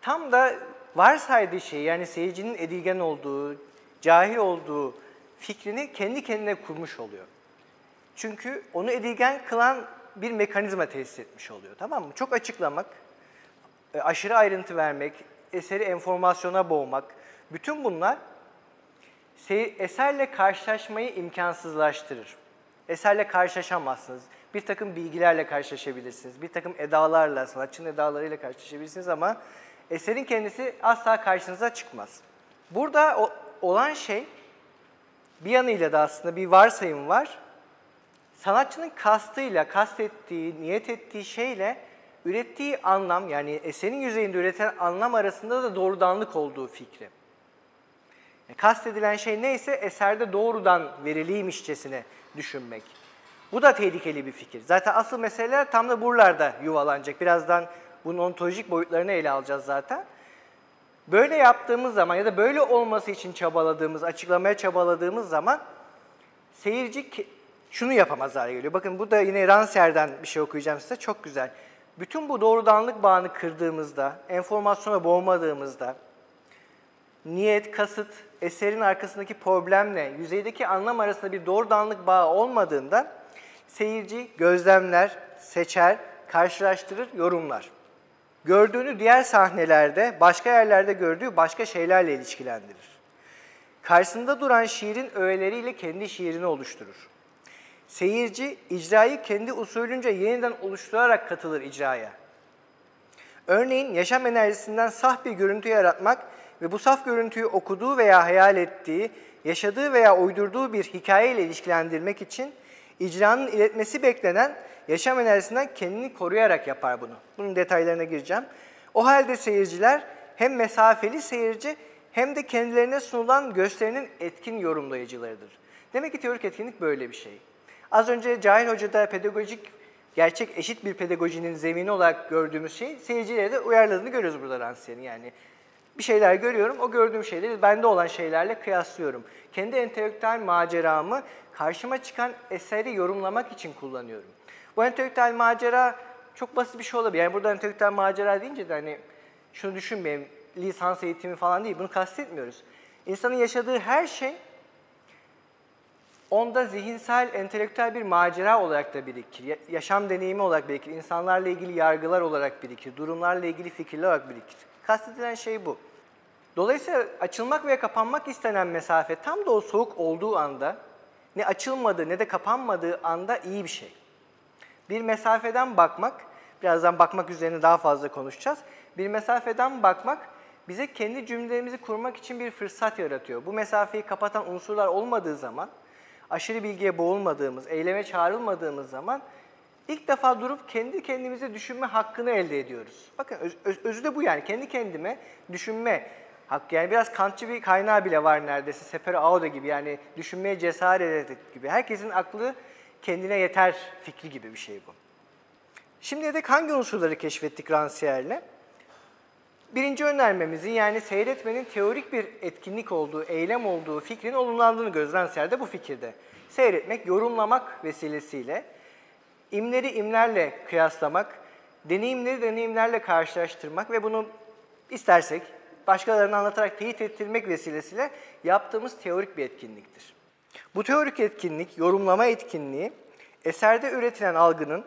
tam da varsaydığı şey yani seyircinin edilgen olduğu, cahil olduğu fikrini kendi kendine kurmuş oluyor. Çünkü onu edilgen kılan bir mekanizma tesis etmiş oluyor. Tamam mı? Çok açıklamak, e, aşırı ayrıntı vermek, eseri enformasyona boğmak, bütün bunlar eserle karşılaşmayı imkansızlaştırır. Eserle karşılaşamazsınız. Bir takım bilgilerle karşılaşabilirsiniz. Bir takım edalarla, sanatçının edalarıyla karşılaşabilirsiniz ama eserin kendisi asla karşınıza çıkmaz. Burada o- olan şey bir yanıyla da aslında bir varsayım var. Sanatçının kastıyla, kastettiği, niyet ettiği şeyle ürettiği anlam yani eserin yüzeyinde üreten anlam arasında da doğrudanlık olduğu fikri. Yani kastedilen şey neyse eserde doğrudan veriliymişçesine düşünmek. Bu da tehlikeli bir fikir. Zaten asıl meseleler tam da buralarda yuvalanacak. Birazdan bunun ontolojik boyutlarını ele alacağız zaten. Böyle yaptığımız zaman ya da böyle olması için çabaladığımız, açıklamaya çabaladığımız zaman seyirci şunu yapamaz hale geliyor. Bakın bu da yine Rancière'den bir şey okuyacağım size. Çok güzel. Bütün bu doğrudanlık bağını kırdığımızda, enformasyona boğmadığımızda, niyet, kasıt, eserin arkasındaki problemle yüzeydeki anlam arasında bir doğrudanlık bağı olmadığında seyirci gözlemler, seçer, karşılaştırır, yorumlar. Gördüğünü diğer sahnelerde, başka yerlerde gördüğü başka şeylerle ilişkilendirir. Karşısında duran şiirin öğeleriyle kendi şiirini oluşturur. Seyirci icrayı kendi usulünce yeniden oluşturarak katılır icraya. Örneğin yaşam enerjisinden saf bir görüntü yaratmak ve bu saf görüntüyü okuduğu veya hayal ettiği, yaşadığı veya uydurduğu bir hikayeyle ilişkilendirmek için icranın iletmesi beklenen yaşam enerjisinden kendini koruyarak yapar bunu. Bunun detaylarına gireceğim. O halde seyirciler hem mesafeli seyirci hem de kendilerine sunulan gösterinin etkin yorumlayıcılarıdır. Demek ki teorik etkinlik böyle bir şey. Az önce Cahil Hoca'da pedagojik gerçek eşit bir pedagojinin zemini olarak gördüğümüz şey seyircilere de uyarladığını görüyoruz burada Rancière'in. Yani bir şeyler görüyorum, o gördüğüm şeyleri bende olan şeylerle kıyaslıyorum. Kendi entelektüel maceramı karşıma çıkan eseri yorumlamak için kullanıyorum. Bu entelektüel macera çok basit bir şey olabilir. Yani burada entelektüel macera deyince de hani şunu düşünmeyin, lisans eğitimi falan değil, bunu kastetmiyoruz. İnsanın yaşadığı her şey onda zihinsel, entelektüel bir macera olarak da birikir. Ya- Yaşam deneyimi olarak birikir. insanlarla ilgili yargılar olarak birikir. Durumlarla ilgili fikirler olarak birikir. Kastedilen şey bu. Dolayısıyla açılmak veya kapanmak istenen mesafe tam da o soğuk olduğu anda ne açılmadığı ne de kapanmadığı anda iyi bir şey. Bir mesafeden bakmak, birazdan bakmak üzerine daha fazla konuşacağız. Bir mesafeden bakmak bize kendi cümlelerimizi kurmak için bir fırsat yaratıyor. Bu mesafeyi kapatan unsurlar olmadığı zaman, aşırı bilgiye boğulmadığımız, eyleme çağrılmadığımız zaman ilk defa durup kendi kendimize düşünme hakkını elde ediyoruz. Bakın öz, öz- özü de bu yani. Kendi kendime düşünme hakkı. Yani biraz Kantçı bir kaynağı bile var neredeyse. Sepero Auda gibi yani düşünmeye cesaret et gibi. Herkesin aklı kendine yeter fikri gibi bir şey bu. Şimdiye dek hangi unsurları keşfettik Rancière'le? Birinci önermemizin yani seyretmenin teorik bir etkinlik olduğu, eylem olduğu fikrinin olumlandığını görüyoruz. Rancière bu fikirde. Seyretmek, yorumlamak vesilesiyle imleri imlerle kıyaslamak, deneyimleri deneyimlerle karşılaştırmak ve bunu istersek başkalarına anlatarak teyit ettirmek vesilesiyle yaptığımız teorik bir etkinliktir. Bu teorik etkinlik, yorumlama etkinliği, eserde üretilen algının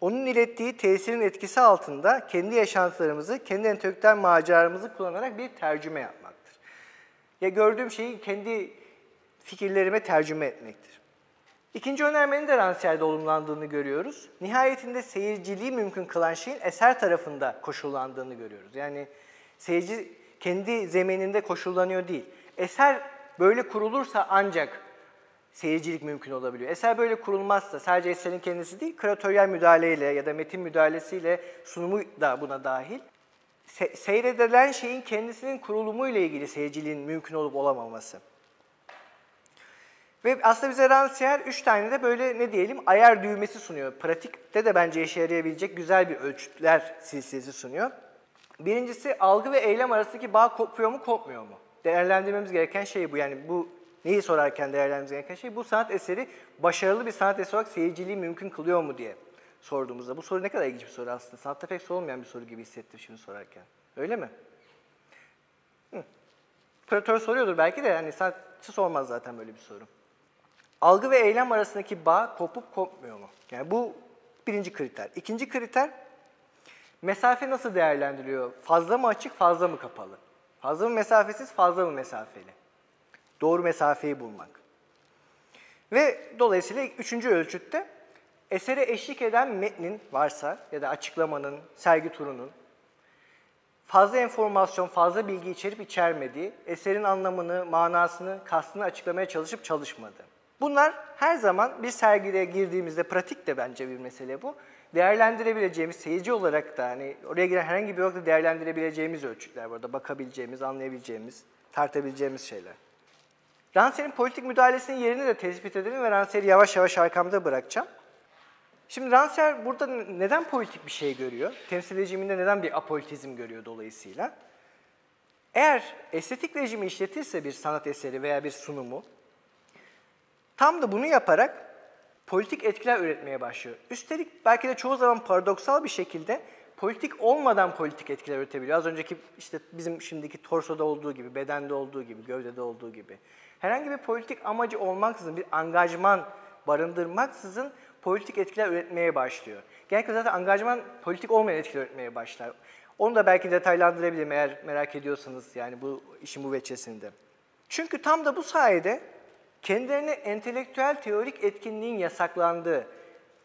onun ilettiği tesirin etkisi altında kendi yaşantılarımızı, kendi entelektüel maceralarımızı kullanarak bir tercüme yapmaktır. Ya gördüğüm şeyi kendi fikirlerime tercüme etmektir. İkinci önermenin de Rancière'de olumlandığını görüyoruz. Nihayetinde seyirciliği mümkün kılan şeyin eser tarafında koşullandığını görüyoruz. Yani seyirci kendi zemininde koşullanıyor değil. Eser böyle kurulursa ancak seyircilik mümkün olabiliyor. Eser böyle kurulmazsa sadece eserin kendisi değil, küratöryel müdahaleyle ya da metin müdahalesiyle sunumu da buna dahil. Se- seyredilen şeyin kendisinin kurulumuyla ilgili seyirciliğin mümkün olup olamaması. Ve aslında bize Rancière üç tane de böyle ne diyelim ayar düğmesi sunuyor. Pratikte de bence işe yarayabilecek güzel bir ölçütler silsilesi sunuyor. Birincisi algı ve eylem arasındaki bağ kopuyor mu kopmuyor mu? Değerlendirmemiz gereken şey bu. Yani bu neyi sorarken değerlendirmemiz gereken şey bu sanat eseri başarılı bir sanat eseri olarak seyirciliği mümkün kılıyor mu diye sorduğumuzda. Bu soru ne kadar ilginç bir soru aslında. Sanatta pek sorulmayan bir soru gibi hissettim şimdi sorarken. Öyle mi? Küratör soruyordur belki de yani sanatçı sormaz zaten böyle bir soru. Algı ve eylem arasındaki bağ kopup kopmuyor mu? Yani bu birinci kriter. İkinci kriter, mesafe nasıl değerlendiriliyor? Fazla mı açık, fazla mı kapalı? Fazla mı mesafesiz, fazla mı mesafeli? Doğru mesafeyi bulmak. Ve dolayısıyla üçüncü ölçütte esere eşlik eden metnin varsa ya da açıklamanın, sergi turunun fazla enformasyon, fazla bilgi içerip içermediği, eserin anlamını, manasını, kastını açıklamaya çalışıp çalışmadı. Bunlar her zaman bir sergiye girdiğimizde pratik de bence bir mesele bu. Değerlendirebileceğimiz, seyirci olarak da hani oraya giren herhangi bir nokta değerlendirebileceğimiz ölçütler burada. Bakabileceğimiz, anlayabileceğimiz, tartabileceğimiz şeyler. Ranser'in politik müdahalesinin yerini de tespit edelim ve Ranser'i yavaş yavaş arkamda bırakacağım. Şimdi Ranser burada neden politik bir şey görüyor? Temsil rejiminde neden bir apolitizm görüyor dolayısıyla? Eğer estetik rejimi işletirse bir sanat eseri veya bir sunumu, tam da bunu yaparak politik etkiler üretmeye başlıyor. Üstelik belki de çoğu zaman paradoksal bir şekilde politik olmadan politik etkiler üretebiliyor. Az önceki işte bizim şimdiki torsoda olduğu gibi, bedende olduğu gibi, gövdede olduğu gibi. Herhangi bir politik amacı olmaksızın, bir angajman barındırmaksızın politik etkiler üretmeye başlıyor. Genellikle zaten angajman politik olmayan etkiler üretmeye başlar. Onu da belki detaylandırabilirim eğer merak ediyorsanız yani bu işin bu veçesinde. Çünkü tam da bu sayede kendilerine entelektüel teorik etkinliğin yasaklandığı,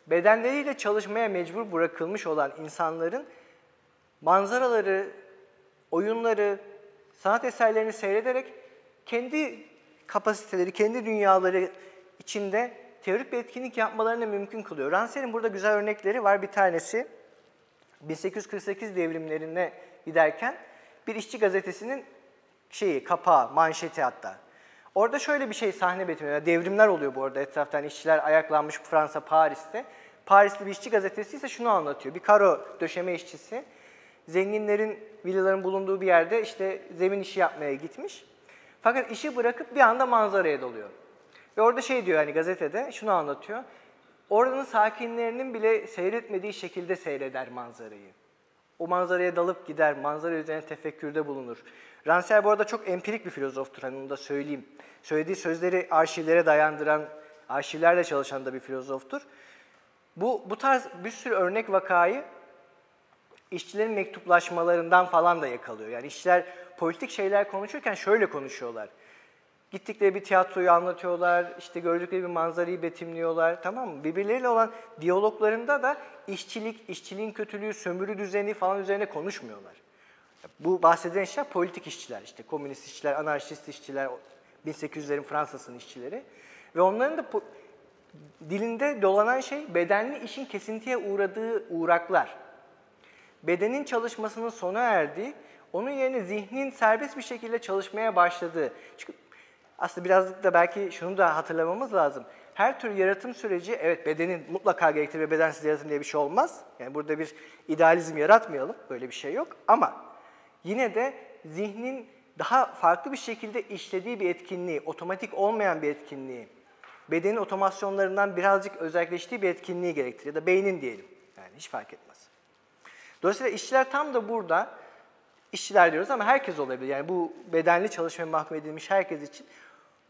bedenleriyle çalışmaya mecbur bırakılmış olan insanların manzaraları, oyunları, sanat eserlerini seyrederek kendi kapasiteleri, kendi dünyaları içinde teorik bir etkinlik yapmalarını mümkün kılıyor. Ranser'in burada güzel örnekleri var. Bir tanesi 1848 devrimlerine giderken bir işçi gazetesinin şeyi, kapağı, manşeti hatta. Orada şöyle bir şey sahne betimliyor. Devrimler oluyor bu arada etraftan işçiler ayaklanmış Fransa, Paris'te. Parisli bir işçi gazetesi ise şunu anlatıyor. Bir karo döşeme işçisi zenginlerin villaların bulunduğu bir yerde işte zemin işi yapmaya gitmiş. Fakat işi bırakıp bir anda manzaraya dalıyor. Ve orada şey diyor hani gazetede şunu anlatıyor. Oranın sakinlerinin bile seyretmediği şekilde seyreder manzarayı. O manzaraya dalıp gider, manzara üzerine tefekkürde bulunur. Ransel bu arada çok empirik bir filozoftur, hani onu da söyleyeyim. Söylediği sözleri arşivlere dayandıran, arşivlerle çalışan da bir filozoftur. Bu, bu tarz bir sürü örnek vakayı işçilerin mektuplaşmalarından falan da yakalıyor. Yani işçiler politik şeyler konuşurken şöyle konuşuyorlar. Gittikleri bir tiyatroyu anlatıyorlar, işte gördükleri bir manzarayı betimliyorlar, tamam mı? Birbirleriyle olan diyaloglarında da işçilik, işçiliğin kötülüğü, sömürü düzeni falan üzerine konuşmuyorlar. Bu bahsedilen işler politik işçiler, işte komünist işçiler, anarşist işçiler, 1800'lerin Fransa'sının işçileri. Ve onların da dilinde dolanan şey bedenli işin kesintiye uğradığı uğraklar. Bedenin çalışmasının sona erdiği, onun yerine zihnin serbest bir şekilde çalışmaya başladığı. Çünkü aslında birazcık da belki şunu da hatırlamamız lazım. Her tür yaratım süreci evet bedenin mutlaka gerektirir ve bedensiz yaratım diye bir şey olmaz. Yani burada bir idealizm yaratmayalım. Böyle bir şey yok. Ama yine de zihnin daha farklı bir şekilde işlediği bir etkinliği, otomatik olmayan bir etkinliği, bedenin otomasyonlarından birazcık özelleştiği bir etkinliği gerektirir. Ya da beynin diyelim. Yani hiç fark etmez. Dolayısıyla işçiler tam da burada, işçiler diyoruz ama herkes olabilir. Yani bu bedenli çalışmaya mahkum edilmiş herkes için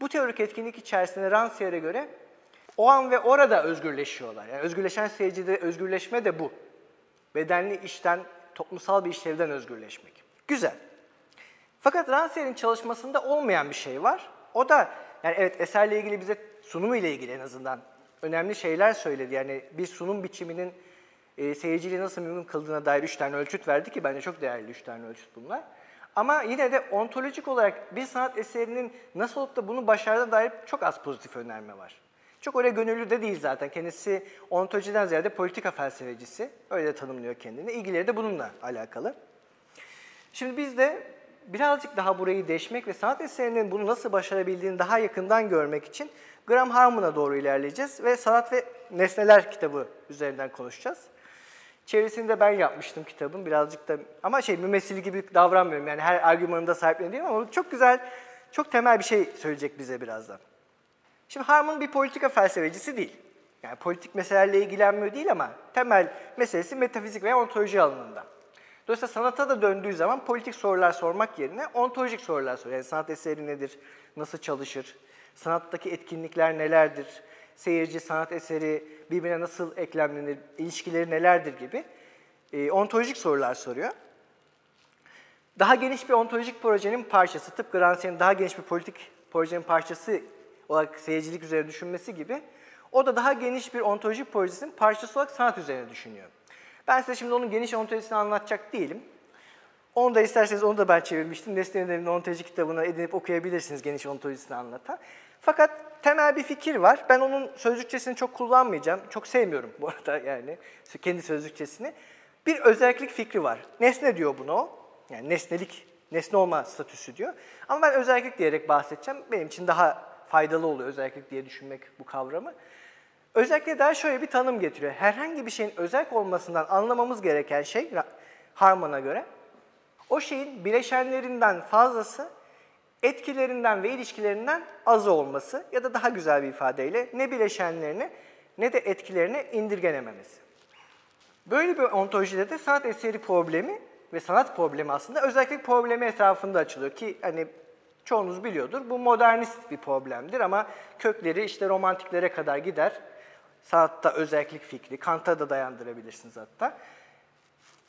bu teorik etkinlik içerisinde Rancière'e göre o an ve orada özgürleşiyorlar. Yani özgürleşen seyircide özgürleşme de bu. Bedenli işten, toplumsal bir işlevden özgürleşmek. Güzel. Fakat Rancière'in çalışmasında olmayan bir şey var. O da yani evet eserle ilgili bize sunumu ile ilgili en azından önemli şeyler söyledi. Yani bir sunum biçiminin e, seyirciliği nasıl mümkün kıldığına dair üç tane ölçüt verdi ki bence çok değerli üç tane ölçüt bunlar. Ama yine de ontolojik olarak bir sanat eserinin nasıl olup da bunu başardığına dair çok az pozitif önerme var. Çok öyle gönüllü de değil zaten. Kendisi ontolojiden ziyade politika felsefecisi. Öyle tanımlıyor kendini. İlgileri de bununla alakalı. Şimdi biz de birazcık daha burayı deşmek ve sanat eserinin bunu nasıl başarabildiğini daha yakından görmek için Graham Harmon'a doğru ilerleyeceğiz ve Sanat ve Nesneler kitabı üzerinden konuşacağız. Çevresini de ben yapmıştım kitabın birazcık da ama şey mümessili gibi davranmıyorum yani her argümanında sahipleniyorum ama çok güzel, çok temel bir şey söyleyecek bize birazdan. Şimdi Harman bir politika felsefecisi değil. Yani politik meselelerle ilgilenmiyor değil ama temel meselesi metafizik veya ontoloji alanında. Dolayısıyla sanata da döndüğü zaman politik sorular sormak yerine ontolojik sorular soruyor. Yani sanat eseri nedir, nasıl çalışır, sanattaki etkinlikler nelerdir, seyirci, sanat eseri birbirine nasıl eklemlenir, ilişkileri nelerdir gibi e, ontolojik sorular soruyor. Daha geniş bir ontolojik projenin parçası, tıpkı Rancière'in daha geniş bir politik projenin parçası olarak seyircilik üzerine düşünmesi gibi, O da daha geniş bir ontolojik projesinin parçası olarak sanat üzerine düşünüyor. Ben size şimdi onun geniş ontolojisini anlatacak değilim. Onu da isterseniz onu da ben çevirmiştim. Nesne'nin evinin ontoloji kitabını edinip okuyabilirsiniz geniş ontolojisini anlatan. Fakat temel bir fikir var. Ben onun sözlükçesini çok kullanmayacağım. Çok sevmiyorum bu arada yani kendi sözlükçesini. Bir özellik fikri var. Nesne diyor bunu. Yani nesnelik, nesne olma statüsü diyor. Ama ben özellik diyerek bahsedeceğim. Benim için daha faydalı oluyor özellik diye düşünmek bu kavramı. Özellikle daha şöyle bir tanım getiriyor. Herhangi bir şeyin özel olmasından anlamamız gereken şey Harman'a göre o şeyin bileşenlerinden fazlası etkilerinden ve ilişkilerinden azı olması ya da daha güzel bir ifadeyle ne bileşenlerini ne de etkilerini indirgenememesi. Böyle bir ontolojide de sanat eseri problemi ve sanat problemi aslında özellik problemi etrafında açılıyor ki hani çoğunuz biliyordur bu modernist bir problemdir ama kökleri işte romantiklere kadar gider. Sanatta özellik fikri, Kant'a da dayandırabilirsiniz hatta.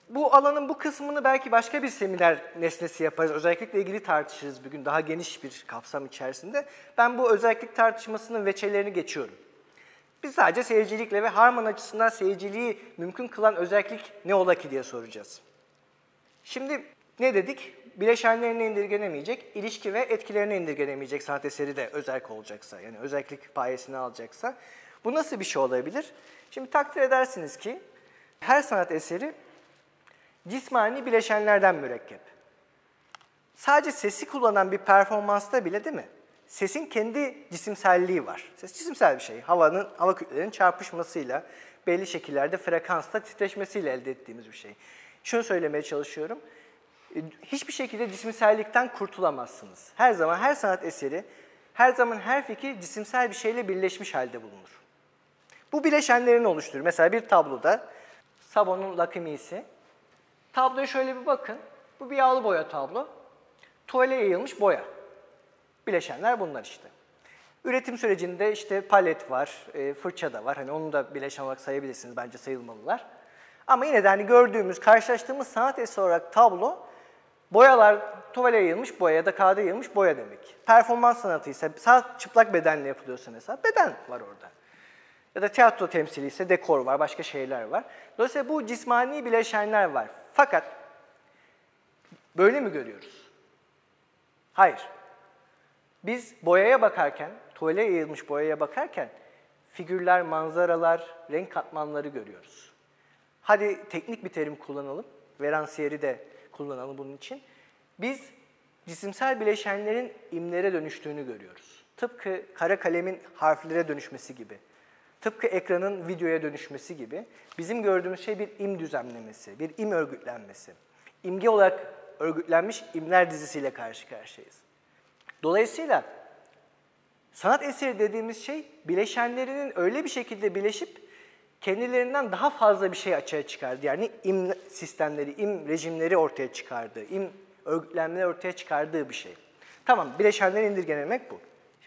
Bu alanın bu kısmını belki başka bir seminer nesnesi yaparız. Özellikle ilgili tartışırız bugün daha geniş bir kapsam içerisinde. Ben bu özellik tartışmasının veçelerini geçiyorum. Biz sadece seyircilikle ve Harman açısından seyirciliği mümkün kılan özellik ne ola ki diye soracağız. Şimdi ne dedik? Bileşenlerine indirgenemeyecek, ilişki ve etkilerine indirgenemeyecek sanat eseri de özellik olacaksa, yani özellik payesini alacaksa. Bu nasıl bir şey olabilir? Şimdi takdir edersiniz ki her sanat eseri cismani bileşenlerden mürekkep. Sadece sesi kullanan bir performansta bile değil mi? Sesin kendi cisimselliği var. Ses cisimsel bir şey. Havanın, hava kütlelerinin çarpışmasıyla, belli şekillerde frekansta titreşmesiyle elde ettiğimiz bir şey. Şunu söylemeye çalışıyorum. E, hiçbir şekilde cisimsellikten kurtulamazsınız. Her zaman her sanat eseri, her zaman her fikir cisimsel bir şeyle birleşmiş halde bulunur. Bu bileşenlerini oluşturur. Mesela bir tabloda Sabon'un Lakimi'si. Tabloya şöyle bir bakın. Bu bir yağlı boya tablo. Tuvale yayılmış boya. Bileşenler bunlar işte. Üretim sürecinde işte palet var, e, fırça da var. Hani onu da bileşen olarak sayabilirsiniz. Bence sayılmalılar. Ama yine de hani gördüğümüz, karşılaştığımız sanat eseri olarak tablo boyalar, tuvale yayılmış boya ya da kağıda yayılmış boya demek. Performans sanatı ise sağ çıplak bedenle yapılıyorsa mesela beden var orada. Ya da tiyatro temsili ise dekor var, başka şeyler var. Dolayısıyla bu cismani bileşenler var. Fakat böyle mi görüyoruz? Hayır. Biz boyaya bakarken, tuvale yayılmış boyaya bakarken figürler, manzaralar, renk katmanları görüyoruz. Hadi teknik bir terim kullanalım. Veransiyeri de kullanalım bunun için. Biz cisimsel bileşenlerin imlere dönüştüğünü görüyoruz. Tıpkı kara kalemin harflere dönüşmesi gibi. Tıpkı ekranın videoya dönüşmesi gibi bizim gördüğümüz şey bir im düzenlemesi, bir im örgütlenmesi. İmge olarak örgütlenmiş imler dizisiyle karşı karşıyayız. Dolayısıyla sanat eseri dediğimiz şey bileşenlerinin öyle bir şekilde bileşip kendilerinden daha fazla bir şey açığa çıkardı. Yani im sistemleri, im rejimleri ortaya çıkardığı, im örgütlenmeleri ortaya çıkardığı bir şey. Tamam, bileşenleri indirgenemek bu.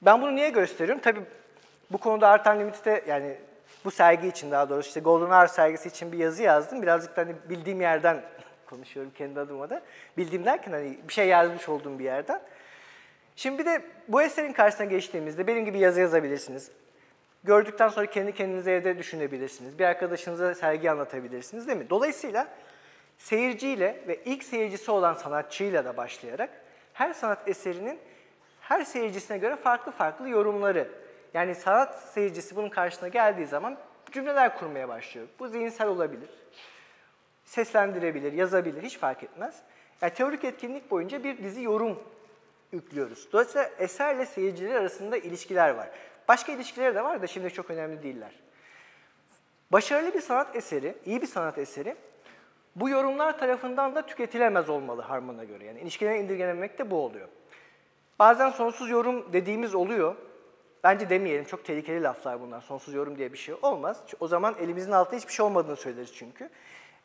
Ben bunu niye gösteriyorum? Tabii bu konuda Art Unlimited'e yani bu sergi için daha doğrusu işte Golden Hour sergisi için bir yazı yazdım. Birazcık da hani bildiğim yerden konuşuyorum kendi adıma da. Bildiğim derken hani bir şey yazmış olduğum bir yerden. Şimdi bir de bu eserin karşısına geçtiğimizde benim gibi yazı yazabilirsiniz. Gördükten sonra kendi kendinize evde düşünebilirsiniz. Bir arkadaşınıza sergi anlatabilirsiniz değil mi? Dolayısıyla seyirciyle ve ilk seyircisi olan sanatçıyla da başlayarak her sanat eserinin her seyircisine göre farklı farklı yorumları. Yani sanat seyircisi bunun karşısına geldiği zaman cümleler kurmaya başlıyor. Bu zihinsel olabilir, seslendirebilir, yazabilir, hiç fark etmez. Yani teorik etkinlik boyunca bir dizi yorum yüklüyoruz. Dolayısıyla eserle seyirciler arasında ilişkiler var. Başka ilişkileri de var da şimdi çok önemli değiller. Başarılı bir sanat eseri, iyi bir sanat eseri bu yorumlar tarafından da tüketilemez olmalı Harman'a göre. Yani ilişkilerine indirgenemek de bu oluyor. Bazen sonsuz yorum dediğimiz oluyor. Bence demeyelim, çok tehlikeli laflar bunlar. Sonsuz yorum diye bir şey olmaz. O zaman elimizin altında hiçbir şey olmadığını söyleriz çünkü.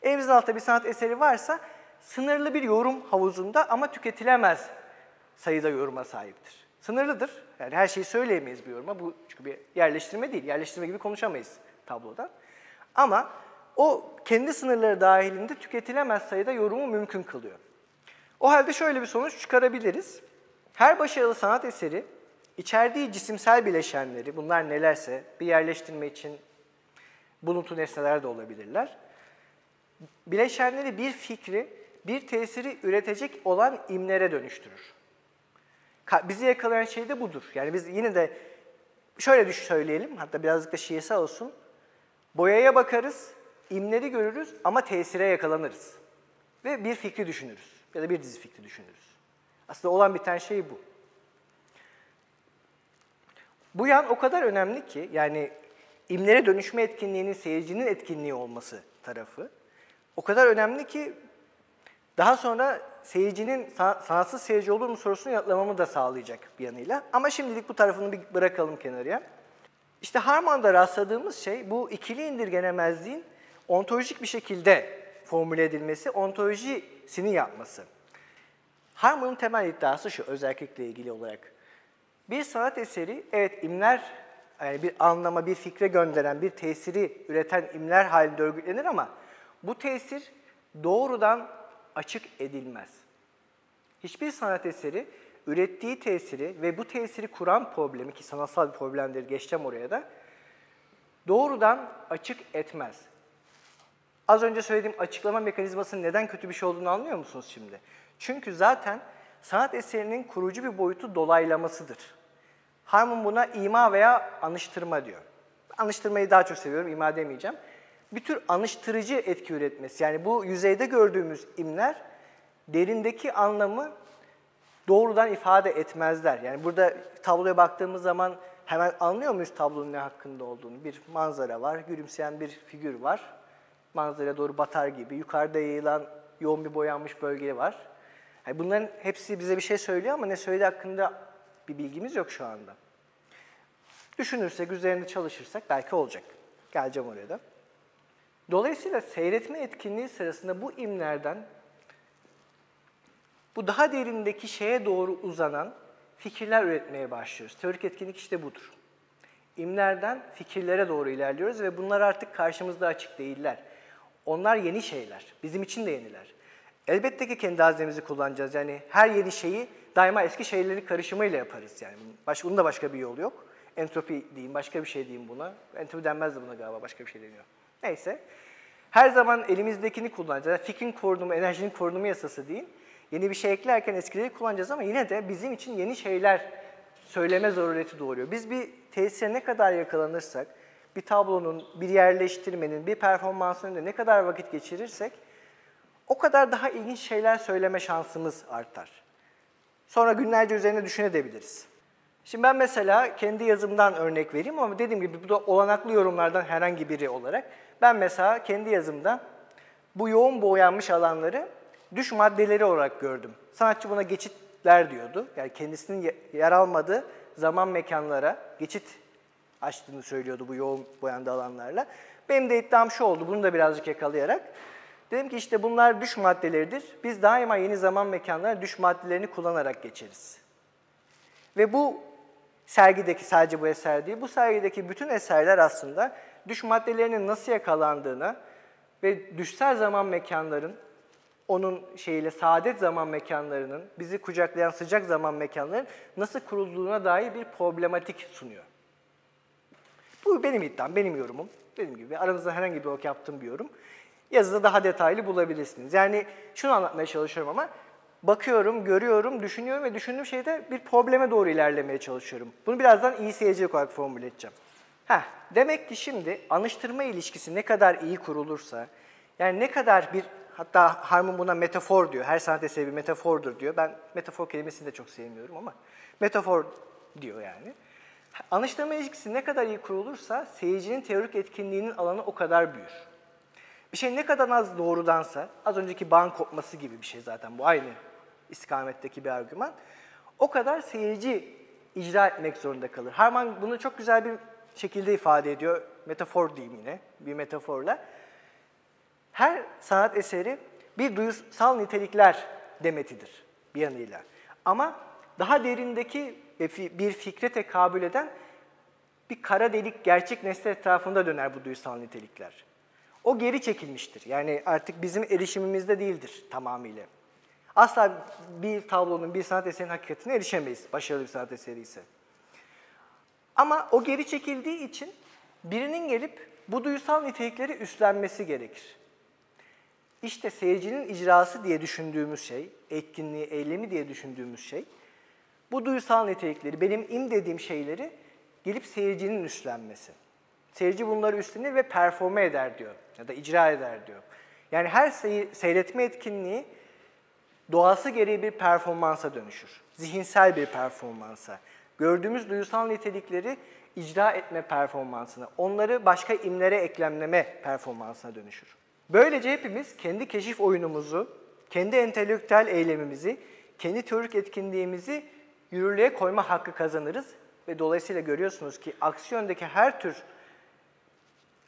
Elimizin altında bir sanat eseri varsa sınırlı bir yorum havuzunda ama tüketilemez sayıda yoruma sahiptir. Sınırlıdır. Yani her şeyi söyleyemeyiz bir yoruma. Bu çünkü bir yerleştirme değil. Yerleştirme gibi konuşamayız tablodan. Ama o kendi sınırları dahilinde tüketilemez sayıda yorumu mümkün kılıyor. O halde şöyle bir sonuç çıkarabiliriz. Her başarılı sanat eseri içerdiği cisimsel bileşenleri, bunlar nelerse bir yerleştirme için buluntu nesneler de olabilirler. Bileşenleri bir fikri, bir tesiri üretecek olan imlere dönüştürür. Bizi yakalayan şey de budur. Yani biz yine de şöyle düş söyleyelim, hatta birazcık da şiirsel olsun. Boyaya bakarız, imleri görürüz ama tesire yakalanırız. Ve bir fikri düşünürüz ya da bir dizi fikri düşünürüz. Aslında olan biten şey bu. Bu yan o kadar önemli ki yani imlere dönüşme etkinliğinin seyircinin etkinliği olması tarafı o kadar önemli ki daha sonra seyircinin sa- sanatsız seyirci olur mu sorusunu yanıtlamamı da sağlayacak bir yanıyla. Ama şimdilik bu tarafını bir bırakalım kenarıya. İşte Harman'da rastladığımız şey bu ikili indirgenemezliğin ontolojik bir şekilde formüle edilmesi, ontolojisini yapması. Harman'ın temel iddiası şu özellikle ilgili olarak. Bir sanat eseri evet imler yani bir anlama, bir fikre gönderen, bir tesiri üreten imler halinde örgütlenir ama bu tesir doğrudan açık edilmez. Hiçbir sanat eseri ürettiği tesiri ve bu tesiri kuran problemi ki sanatsal bir problemdir geçeceğim oraya da doğrudan açık etmez. Az önce söylediğim açıklama mekanizmasının neden kötü bir şey olduğunu anlıyor musunuz şimdi? Çünkü zaten sanat eserinin kurucu bir boyutu dolaylamasıdır. Harman buna ima veya anıştırma diyor. Anıştırmayı daha çok seviyorum, ima demeyeceğim. Bir tür anıştırıcı etki üretmesi. Yani bu yüzeyde gördüğümüz imler derindeki anlamı doğrudan ifade etmezler. Yani burada tabloya baktığımız zaman hemen anlıyor muyuz tablonun ne hakkında olduğunu? Bir manzara var, gülümseyen bir figür var. Manzaraya doğru batar gibi. Yukarıda yayılan yoğun bir boyanmış bölge var. Yani bunların hepsi bize bir şey söylüyor ama ne söylediği hakkında bir bilgimiz yok şu anda. Düşünürsek, üzerinde çalışırsak belki olacak. Geleceğim oraya da. Dolayısıyla seyretme etkinliği sırasında bu imlerden bu daha derindeki şeye doğru uzanan fikirler üretmeye başlıyoruz. Teorik etkinlik işte budur. İmlerden fikirlere doğru ilerliyoruz ve bunlar artık karşımızda açık değiller. Onlar yeni şeyler. Bizim için de yeniler. Elbette ki kendi haznemizi kullanacağız. Yani her yeni şeyi daima eski şeyleri karışımıyla yaparız. Yani başka, bunun da başka bir yolu yok. Entropi diyeyim, başka bir şey diyeyim buna. Entropi denmez de buna galiba, başka bir şey deniyor. Neyse. Her zaman elimizdekini kullanacağız. Fikrin korunumu, enerjinin korunumu yasası değil. Yeni bir şey eklerken eskileri kullanacağız ama yine de bizim için yeni şeyler söyleme zarureti doğuruyor. Biz bir tesise ne kadar yakalanırsak, bir tablonun, bir yerleştirmenin, bir performansın önünde ne kadar vakit geçirirsek o kadar daha ilginç şeyler söyleme şansımız artar. Sonra günlerce üzerine düşünebiliriz. Şimdi ben mesela kendi yazımdan örnek vereyim ama dediğim gibi bu da olanaklı yorumlardan herhangi biri olarak ben mesela kendi yazımda bu yoğun boyanmış alanları düş maddeleri olarak gördüm. Sanatçı buna geçitler diyordu. Yani kendisinin yer almadığı zaman mekanlara geçit açtığını söylüyordu bu yoğun boyandığı alanlarla. Benim de iddiam şu oldu, bunu da birazcık yakalayarak. Dedim ki işte bunlar düş maddeleridir. Biz daima yeni zaman mekanlara düş maddelerini kullanarak geçeriz. Ve bu sergideki sadece bu eser değil, bu sergideki bütün eserler aslında düş maddelerinin nasıl yakalandığını ve düşsel zaman mekanların onun şeyiyle saadet zaman mekanlarının, bizi kucaklayan sıcak zaman mekanlarının nasıl kurulduğuna dair bir problematik sunuyor. Bu benim iddiam, benim yorumum. Dediğim gibi aranızda herhangi bir ok yaptığım bir yorum. Yazıda daha detaylı bulabilirsiniz. Yani şunu anlatmaya çalışıyorum ama bakıyorum, görüyorum, düşünüyorum ve düşündüğüm şeyde bir probleme doğru ilerlemeye çalışıyorum. Bunu birazdan seyircilik olarak formüle edeceğim. Heh, demek ki şimdi anıştırma ilişkisi ne kadar iyi kurulursa, yani ne kadar bir, hatta Harman buna metafor diyor, her sanat eseri bir metafordur diyor. Ben metafor kelimesini de çok sevmiyorum ama metafor diyor yani. Anıştırma ilişkisi ne kadar iyi kurulursa seyircinin teorik etkinliğinin alanı o kadar büyür. Bir şey ne kadar az doğrudansa, az önceki bağın kopması gibi bir şey zaten bu aynı istikametteki bir argüman. O kadar seyirci icra etmek zorunda kalır. Harman bunu çok güzel bir şekilde ifade ediyor. Metafor diyeyim yine, bir metaforla. Her sanat eseri bir duyusal nitelikler demetidir bir yanıyla. Ama daha derindeki bir fikre tekabül eden bir kara delik gerçek nesne etrafında döner bu duysal nitelikler. O geri çekilmiştir. Yani artık bizim erişimimizde değildir tamamıyla. Asla bir tablonun, bir sanat eserinin hakikatine erişemeyiz başarılı bir sanat eseri ise. Ama o geri çekildiği için birinin gelip bu duysal nitelikleri üstlenmesi gerekir. İşte seyircinin icrası diye düşündüğümüz şey, etkinliği, eylemi diye düşündüğümüz şey, bu duysal nitelikleri, benim im dediğim şeyleri gelip seyircinin üstlenmesi. Seyirci bunları üstlenir ve performe eder diyor ya da icra eder diyor. Yani her sey- seyretme etkinliği doğası gereği bir performansa dönüşür. Zihinsel bir performansa. Gördüğümüz duysal nitelikleri icra etme performansına, onları başka imlere eklemleme performansına dönüşür. Böylece hepimiz kendi keşif oyunumuzu, kendi entelektüel eylemimizi, kendi teorik etkinliğimizi yürürlüğe koyma hakkı kazanırız ve dolayısıyla görüyorsunuz ki aksiyondaki her tür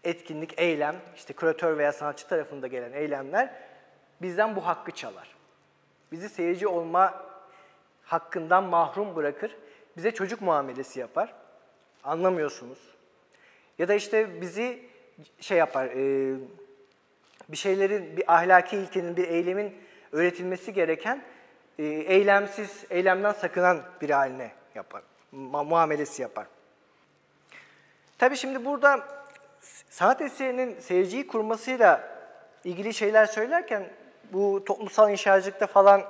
etkinlik, eylem, işte küratör veya sanatçı tarafında gelen eylemler bizden bu hakkı çalar. Bizi seyirci olma hakkından mahrum bırakır. Bize çocuk muamelesi yapar. Anlamıyorsunuz. Ya da işte bizi şey yapar, e, bir şeylerin, bir ahlaki ilkenin, bir eylemin öğretilmesi gereken e, eylemsiz, eylemden sakınan bir haline yapar. Muamelesi yapar. Tabii şimdi burada sanat eserinin seyirciyi kurmasıyla ilgili şeyler söylerken bu toplumsal inşacılıkta falan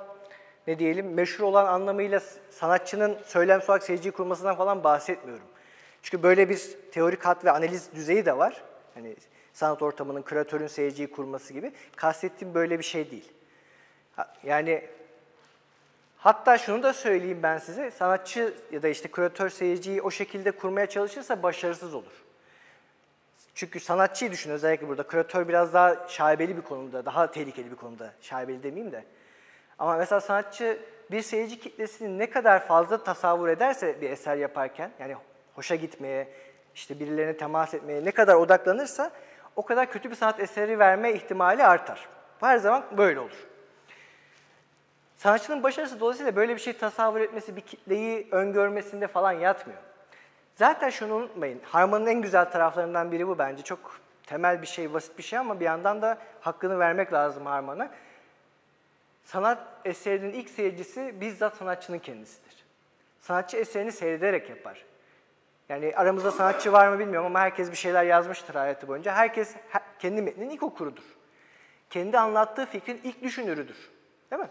ne diyelim meşhur olan anlamıyla sanatçının söylemsel olarak seyirciyi kurmasından falan bahsetmiyorum. Çünkü böyle bir teorik hat ve analiz düzeyi de var. Hani sanat ortamının küratörün seyirciyi kurması gibi. Kastettiğim böyle bir şey değil. Yani Hatta şunu da söyleyeyim ben size, sanatçı ya da işte küratör seyirciyi o şekilde kurmaya çalışırsa başarısız olur. Çünkü sanatçıyı düşün özellikle burada. Küratör biraz daha şaibeli bir konuda, daha tehlikeli bir konuda. Şaibeli demeyeyim de. Ama mesela sanatçı bir seyirci kitlesini ne kadar fazla tasavvur ederse bir eser yaparken, yani hoşa gitmeye, işte birilerine temas etmeye ne kadar odaklanırsa o kadar kötü bir sanat eseri verme ihtimali artar. Her zaman böyle olur. Sanatçının başarısı dolayısıyla böyle bir şey tasavvur etmesi, bir kitleyi öngörmesinde falan yatmıyor. Zaten şunu unutmayın, harmanın en güzel taraflarından biri bu bence. Çok temel bir şey, basit bir şey ama bir yandan da hakkını vermek lazım harmana. Sanat eserinin ilk seyircisi bizzat sanatçının kendisidir. Sanatçı eserini seyrederek yapar. Yani aramızda sanatçı var mı bilmiyorum ama herkes bir şeyler yazmıştır hayatı boyunca. Herkes he- kendi metninin ilk okurudur. Kendi anlattığı fikrin ilk düşünürüdür. Değil mi?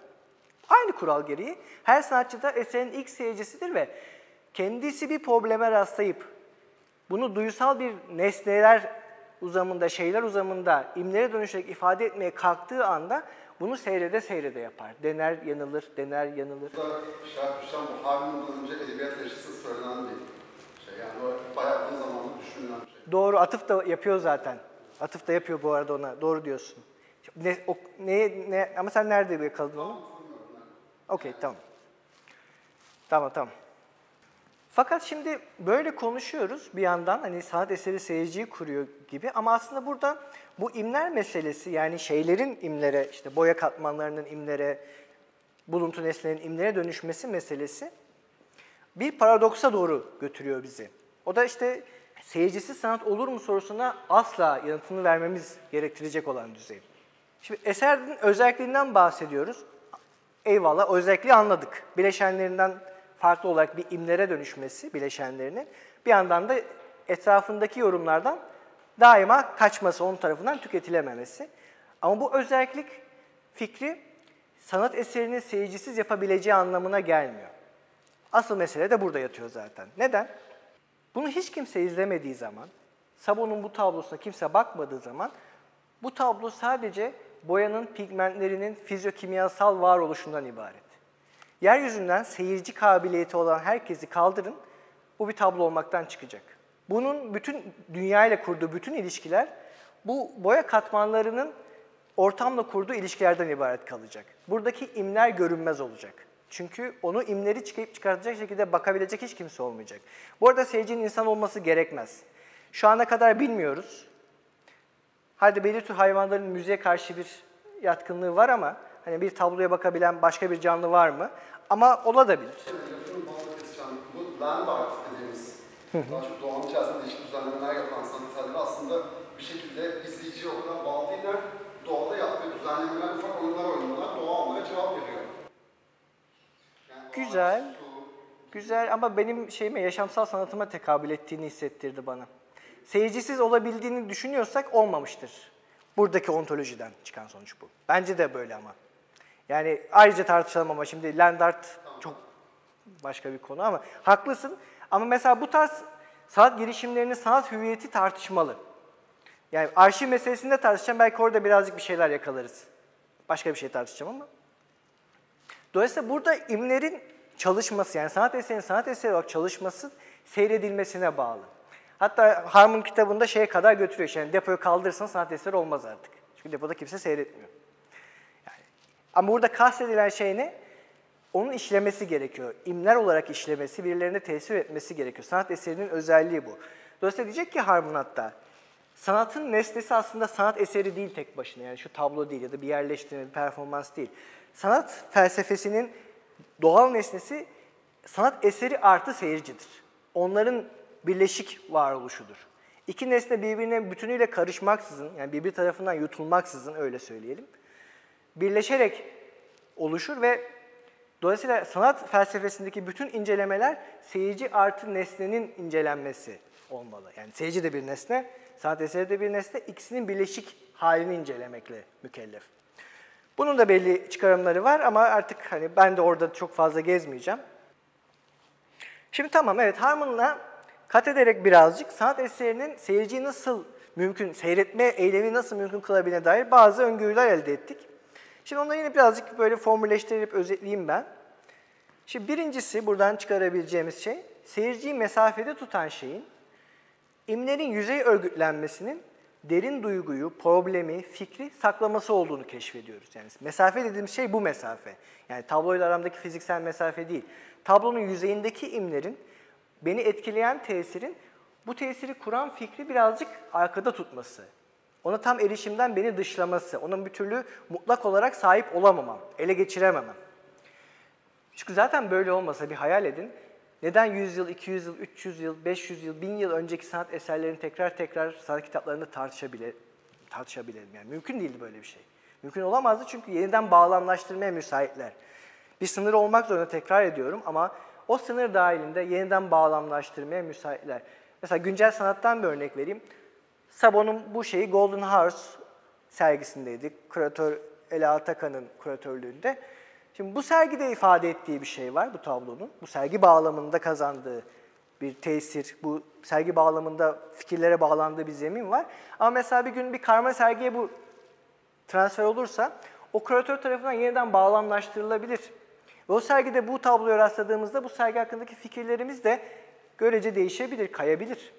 Aynı kural gereği her sanatçı da eserin ilk seyircisidir ve kendisi bir probleme rastlayıp bunu duysal bir nesneler uzamında, şeyler uzamında imlere dönüşerek ifade etmeye kalktığı anda bunu seyrede seyrede yapar. Dener, yanılır, dener, yanılır.
Burada Şahap Hüsam bu Harun'dan önce edebiyat teşhisi söylenen bir şey. Yani o bayağı uzun zamandır düşünülen bir şey.
Doğru, atıf da yapıyor zaten. Atıf da yapıyor bu arada ona. Doğru diyorsun. Ne, o, neye, ne, ama sen nerede yakaladın onu? Okey, tamam. Tamam, tamam. Fakat şimdi böyle konuşuyoruz bir yandan hani sanat eseri seyirciyi kuruyor gibi ama aslında burada bu imler meselesi yani şeylerin imlere işte boya katmanlarının imlere, buluntu nesnenin imlere dönüşmesi meselesi bir paradoksa doğru götürüyor bizi. O da işte seyircisi sanat olur mu sorusuna asla yanıtını vermemiz gerektirecek olan düzey. Şimdi eserin özelliklerinden bahsediyoruz. Eyvallah özelliği anladık. Bileşenlerinden farklı olarak bir imlere dönüşmesi bileşenlerinin bir yandan da etrafındaki yorumlardan daima kaçması, onun tarafından tüketilememesi. Ama bu özellik fikri sanat eserini seyircisiz yapabileceği anlamına gelmiyor. Asıl mesele de burada yatıyor zaten. Neden? Bunu hiç kimse izlemediği zaman, Sabon'un bu tablosuna kimse bakmadığı zaman bu tablo sadece boyanın pigmentlerinin fizyokimyasal varoluşundan ibaret. Yeryüzünden seyirci kabiliyeti olan herkesi kaldırın, bu bir tablo olmaktan çıkacak. Bunun bütün dünya ile kurduğu bütün ilişkiler bu boya katmanlarının ortamla kurduğu ilişkilerden ibaret kalacak. Buradaki imler görünmez olacak. Çünkü onu imleri çıkıp çıkartacak şekilde bakabilecek hiç kimse olmayacak. Bu arada seyircinin insan olması gerekmez. Şu ana kadar bilmiyoruz. Hadi belirli tür hayvanların müziğe karşı bir yatkınlığı var ama hani bir tabloya bakabilen başka bir canlı var mı? Ama olabilir.
Lafını balla keseceğim. Bu land art dediğimiz, daha çok doğanın içerisinde değişik düzenlemeler yapan sanat eserleri aslında bir şekilde izleyiciye o kadar bağlı değiller. Doğada yaptığı düzenlemeler, ufak oyunlar oynuyorlar. Doğa onlara cevap veriyor. Yani
Güzel.
su,
güzel ama benim şeyime, yaşamsal sanatıma tekabül ettiğini hissettirdi bana. Seyircisiz olabildiğini düşünüyorsak olmamıştır. Buradaki ontolojiden çıkan sonuç bu. Bence de böyle ama. Yani ayrıca tartışalım ama şimdi land art çok başka bir konu ama haklısın. Ama mesela bu tarz sanat girişimlerinin sanat hüviyeti tartışmalı. Yani arşiv meselesinde tartışacağım. Belki orada birazcık bir şeyler yakalarız. Başka bir şey tartışacağım ama. Dolayısıyla burada imlerin çalışması yani sanat eserinin sanat eseri olarak çalışması seyredilmesine bağlı. Hatta Harman kitabında şeye kadar götürüyor. Yani depoyu kaldırırsan sanat eseri olmaz artık. Çünkü depoda kimse seyretmiyor. Ama burada kastedilen şey ne? Onun işlemesi gerekiyor. İmler olarak işlemesi, birilerine tesir etmesi gerekiyor. Sanat eserinin özelliği bu. Dolayısıyla diyecek ki Harman hatta, sanatın nesnesi aslında sanat eseri değil tek başına. Yani şu tablo değil ya da bir yerleştirme, bir performans değil. Sanat felsefesinin doğal nesnesi sanat eseri artı seyircidir. Onların birleşik varoluşudur. İki nesne birbirine bütünüyle karışmaksızın, yani birbir tarafından yutulmaksızın öyle söyleyelim, birleşerek oluşur ve dolayısıyla sanat felsefesindeki bütün incelemeler seyirci artı nesnenin incelenmesi olmalı. Yani seyirci de bir nesne, sanat eseri de bir nesne, ikisinin birleşik halini incelemekle mükellef. Bunun da belli çıkarımları var ama artık hani ben de orada çok fazla gezmeyeceğim. Şimdi tamam evet Harman'la kat ederek birazcık sanat eserinin seyirciyi nasıl mümkün, seyretme eylemi nasıl mümkün kılabilene dair bazı öngörüler elde ettik. Şimdi onları yine birazcık böyle formülleştirip özetleyeyim ben. Şimdi birincisi buradan çıkarabileceğimiz şey, seyirciyi mesafede tutan şeyin, imlerin yüzey örgütlenmesinin derin duyguyu, problemi, fikri saklaması olduğunu keşfediyoruz. Yani mesafe dediğimiz şey bu mesafe. Yani tabloyla aramdaki fiziksel mesafe değil. Tablonun yüzeyindeki imlerin beni etkileyen tesirin bu tesiri kuran fikri birazcık arkada tutması. Ona tam erişimden beni dışlaması, onun bir türlü mutlak olarak sahip olamamam, ele geçirememem. Çünkü zaten böyle olmasa bir hayal edin. Neden 100 yıl, 200 yıl, 300 yıl, 500 yıl, 1000 yıl önceki sanat eserlerini tekrar tekrar sanat kitaplarında tartışabile, tartışabilelim? Yani mümkün değildi böyle bir şey. Mümkün olamazdı çünkü yeniden bağlamlaştırmaya müsaitler. Bir sınır olmak zorunda tekrar ediyorum ama o sınır dahilinde yeniden bağlamlaştırmaya müsaitler. Mesela güncel sanattan bir örnek vereyim. Sabon'un bu şeyi Golden House sergisindeydi. Küratör Ela Atakan'ın küratörlüğünde. Şimdi bu sergide ifade ettiği bir şey var bu tablonun. Bu sergi bağlamında kazandığı bir tesir, bu sergi bağlamında fikirlere bağlandığı bir zemin var. Ama mesela bir gün bir karma sergiye bu transfer olursa o küratör tarafından yeniden bağlamlaştırılabilir. Ve o sergide bu tabloya rastladığımızda bu sergi hakkındaki fikirlerimiz de görece değişebilir, kayabilir.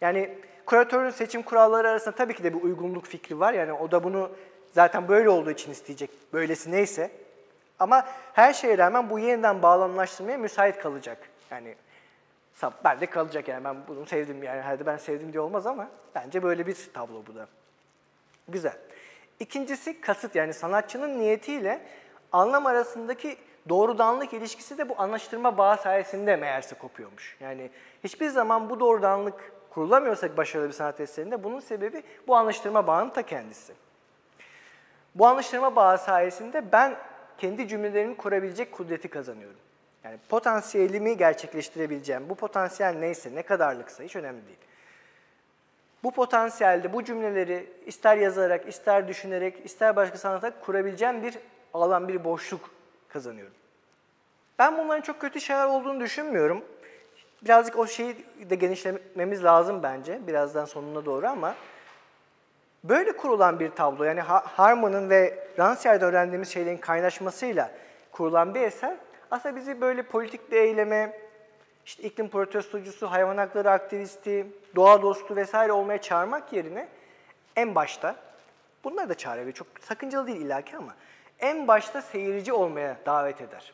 Yani küratörün seçim kuralları arasında tabii ki de bir uygunluk fikri var. Yani o da bunu zaten böyle olduğu için isteyecek. Böylesi neyse. Ama her şeye rağmen bu yeniden bağlamlaştırmaya müsait kalacak. Yani ben de kalacak yani ben bunu sevdim yani hadi ben sevdim diye olmaz ama bence böyle bir tablo bu da. Güzel. İkincisi kasıt yani sanatçının niyetiyle anlam arasındaki doğrudanlık ilişkisi de bu anlaştırma bağı sayesinde meğerse kopuyormuş. Yani hiçbir zaman bu doğrudanlık kurulamıyorsak başarılı bir sanat eserinde bunun sebebi bu anlaştırma bağının ta kendisi. Bu anlaştırma bağı sayesinde ben kendi cümlelerimi kurabilecek kudreti kazanıyorum. Yani potansiyelimi gerçekleştirebileceğim. Bu potansiyel neyse, ne kadarlıksa hiç önemli değil. Bu potansiyelde bu cümleleri ister yazarak, ister düşünerek, ister başka sanata kurabileceğim bir alan, bir boşluk kazanıyorum. Ben bunların çok kötü şeyler olduğunu düşünmüyorum. Birazcık o şeyi de genişlememiz lazım bence birazdan sonuna doğru ama böyle kurulan bir tablo yani Harman'ın ve Rancière'de öğrendiğimiz şeylerin kaynaşmasıyla kurulan bir eser aslında bizi böyle politik bir eyleme, işte iklim protestocusu, hayvan hakları aktivisti, doğa dostu vesaire olmaya çağırmak yerine en başta, bunlar da çağırıyor, çok sakıncalı değil illaki ama en başta seyirci olmaya davet eder.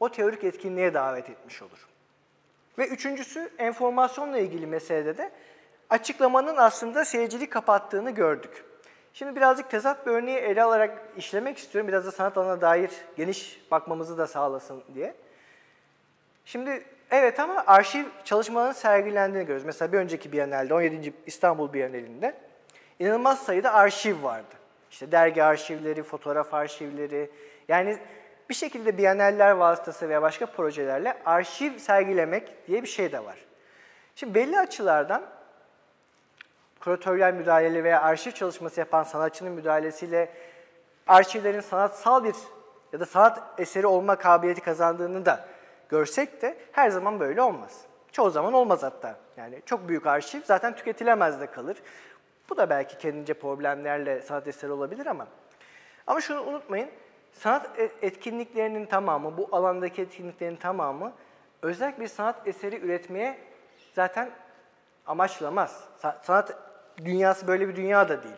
O teorik etkinliğe davet etmiş olur. Ve üçüncüsü enformasyonla ilgili meselede de açıklamanın aslında seyirciliği kapattığını gördük. Şimdi birazcık tezat bir örneği ele alarak işlemek istiyorum. Biraz da sanat alanına dair geniş bakmamızı da sağlasın diye. Şimdi evet ama arşiv çalışmalarının sergilendiğini görüyoruz. Mesela bir önceki Biennale'de, 17. İstanbul Biennale'inde inanılmaz sayıda arşiv vardı. İşte dergi arşivleri, fotoğraf arşivleri. Yani bir şekilde biyeneller vasıtası veya başka projelerle arşiv sergilemek diye bir şey de var. Şimdi belli açılardan küratöryel müdahale veya arşiv çalışması yapan sanatçının müdahalesiyle arşivlerin sanatsal bir ya da sanat eseri olma kabiliyeti kazandığını da görsek de her zaman böyle olmaz. Çoğu zaman olmaz hatta. Yani çok büyük arşiv zaten tüketilemez de kalır. Bu da belki kendince problemlerle sanat eseri olabilir ama ama şunu unutmayın, sanat e- etkinliklerinin tamamı, bu alandaki etkinliklerin tamamı özel bir sanat eseri üretmeye zaten amaçlamaz. Sa- Sanat dünyası böyle bir dünya da değil.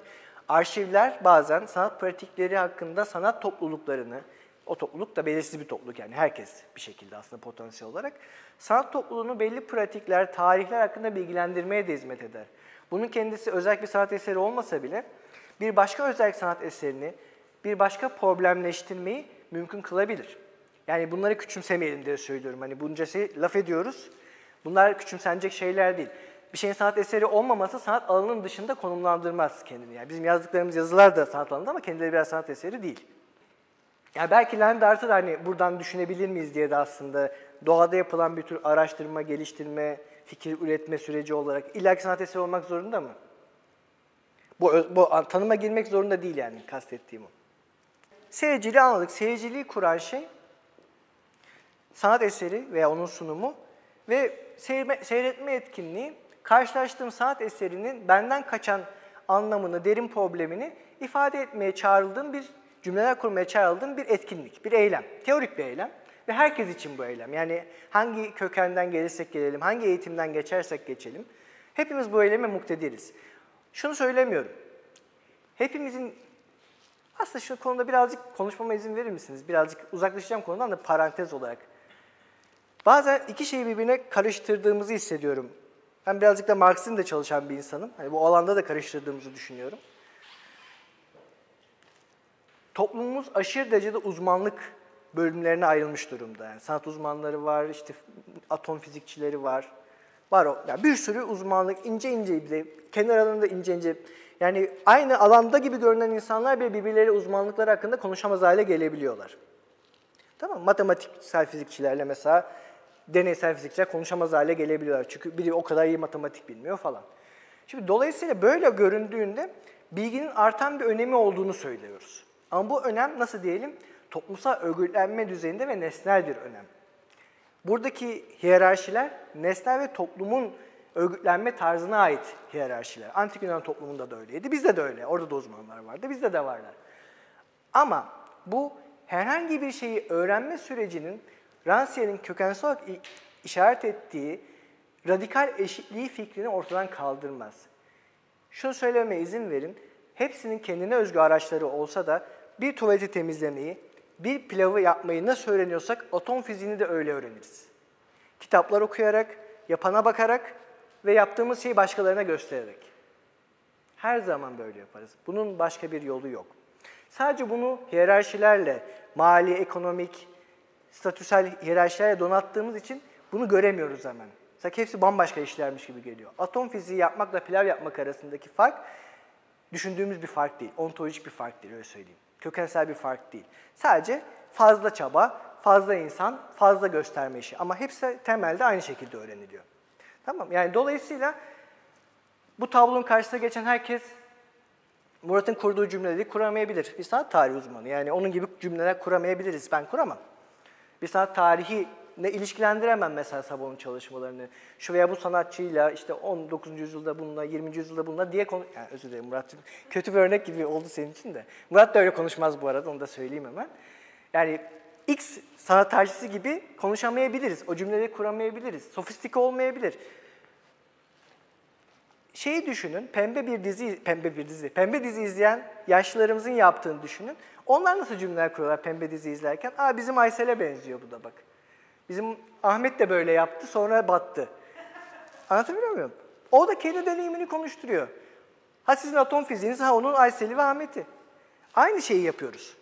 Arşivler bazen sanat pratikleri hakkında sanat topluluklarını, o topluluk da belirsiz bir topluluk yani herkes bir şekilde aslında potansiyel olarak, sanat topluluğunu belli pratikler, tarihler hakkında bilgilendirmeye de hizmet eder. Bunun kendisi özel bir sanat eseri olmasa bile bir başka özel sanat eserini, bir başka problemleştirmeyi mümkün kılabilir. Yani bunları küçümsemeyelim diye söylüyorum. Hani bunca şey laf ediyoruz. Bunlar küçümsenecek şeyler değil. Bir şeyin sanat eseri olmaması sanat alanının dışında konumlandırmaz kendini. Yani bizim yazdıklarımız yazılar da sanat alanında ama kendileri birer sanat eseri değil. Yani belki land art'ı da hani buradan düşünebilir miyiz diye de aslında doğada yapılan bir tür araştırma, geliştirme, fikir üretme süreci olarak illaki sanat eseri olmak zorunda mı? Bu, bu tanıma girmek zorunda değil yani kastettiğim o. Seyirciliği anladık. Seyirciliği kuran şey sanat eseri veya onun sunumu ve seyirme- seyretme etkinliği karşılaştığım sanat eserinin benden kaçan anlamını, derin problemini ifade etmeye çağrıldığım bir cümleler kurmaya çağrıldığım bir etkinlik, bir eylem. Teorik bir eylem ve herkes için bu eylem. Yani hangi kökenden gelirsek gelelim, hangi eğitimden geçersek geçelim hepimiz bu eyleme muktediriz. Şunu söylemiyorum. Hepimizin aslında şu konuda birazcık konuşmama izin verir misiniz? Birazcık uzaklaşacağım konudan da parantez olarak. Bazen iki şeyi birbirine karıştırdığımızı hissediyorum. Ben birazcık da Marx'ın da çalışan bir insanım. Hani bu alanda da karıştırdığımızı düşünüyorum. Toplumumuz aşırı derecede uzmanlık bölümlerine ayrılmış durumda. Yani sanat uzmanları var, işte atom fizikçileri var. Var o. Yani bir sürü uzmanlık, ince ince bir de kenar alanında ince ince. Yani aynı alanda gibi görünen insanlar bile birbirleri uzmanlıkları hakkında konuşamaz hale gelebiliyorlar. Tamam? Matematiksel fizikçilerle mesela deneysel fizikçiler konuşamaz hale gelebiliyorlar. Çünkü biri o kadar iyi matematik bilmiyor falan. Şimdi dolayısıyla böyle göründüğünde bilginin artan bir önemi olduğunu söylüyoruz. Ama bu önem nasıl diyelim? Toplumsal örgütlenme düzeyinde ve nesnel bir önem. Buradaki hiyerarşiler nesnel ve toplumun örgütlenme tarzına ait hiyerarşiler. Antik Yunan toplumunda da öyleydi. Bizde de öyle. Orada da uzmanlar vardı. Bizde de varlar. Ama bu herhangi bir şeyi öğrenme sürecinin Rancière'in kökensel olarak işaret ettiği radikal eşitliği fikrini ortadan kaldırmaz. Şunu söylememe izin verin. Hepsinin kendine özgü araçları olsa da bir tuvaleti temizlemeyi, bir pilavı yapmayı nasıl öğreniyorsak atom fiziğini de öyle öğreniriz. Kitaplar okuyarak, yapana bakarak ve yaptığımız şeyi başkalarına göstererek. Her zaman böyle yaparız. Bunun başka bir yolu yok. Sadece bunu hiyerarşilerle, mali, ekonomik, statüsel hiyerarşilerle donattığımız için bunu göremiyoruz hemen. Sanki hepsi bambaşka işlermiş gibi geliyor. Atom fiziği yapmakla pilav yapmak arasındaki fark düşündüğümüz bir fark değil. Ontolojik bir fark değil öyle söyleyeyim. Kökensel bir fark değil. Sadece fazla çaba, fazla insan, fazla gösterme işi. Ama hepsi temelde aynı şekilde öğreniliyor. Tamam Yani dolayısıyla bu tablonun karşısına geçen herkes Murat'ın kurduğu cümleleri kuramayabilir. Bir sanat tarihi uzmanı. Yani onun gibi cümleler kuramayabiliriz. Ben kuramam. Bir sanat tarihi ne ilişkilendiremem mesela Sabon'un çalışmalarını. Şu veya bu sanatçıyla işte 19. yüzyılda bununla, 20. yüzyılda bununla diye konu... Yani özür dilerim Murat'cığım. Kötü bir örnek gibi oldu senin için de. Murat da öyle konuşmaz bu arada, onu da söyleyeyim hemen. Yani X sanat tarihçisi gibi konuşamayabiliriz. O cümleleri kuramayabiliriz. Sofistike olmayabilir. Şeyi düşünün, pembe bir dizi, pembe bir dizi, pembe dizi izleyen yaşlılarımızın yaptığını düşünün. Onlar nasıl cümleler kuruyorlar pembe dizi izlerken? Aa bizim Aysel'e benziyor bu da bak. Bizim Ahmet de böyle yaptı, sonra battı. Anlatabiliyor muyum? O da kendi deneyimini konuşturuyor. Ha sizin atom fiziğiniz, ha onun Aysel'i ve Ahmet'i. Aynı şeyi yapıyoruz.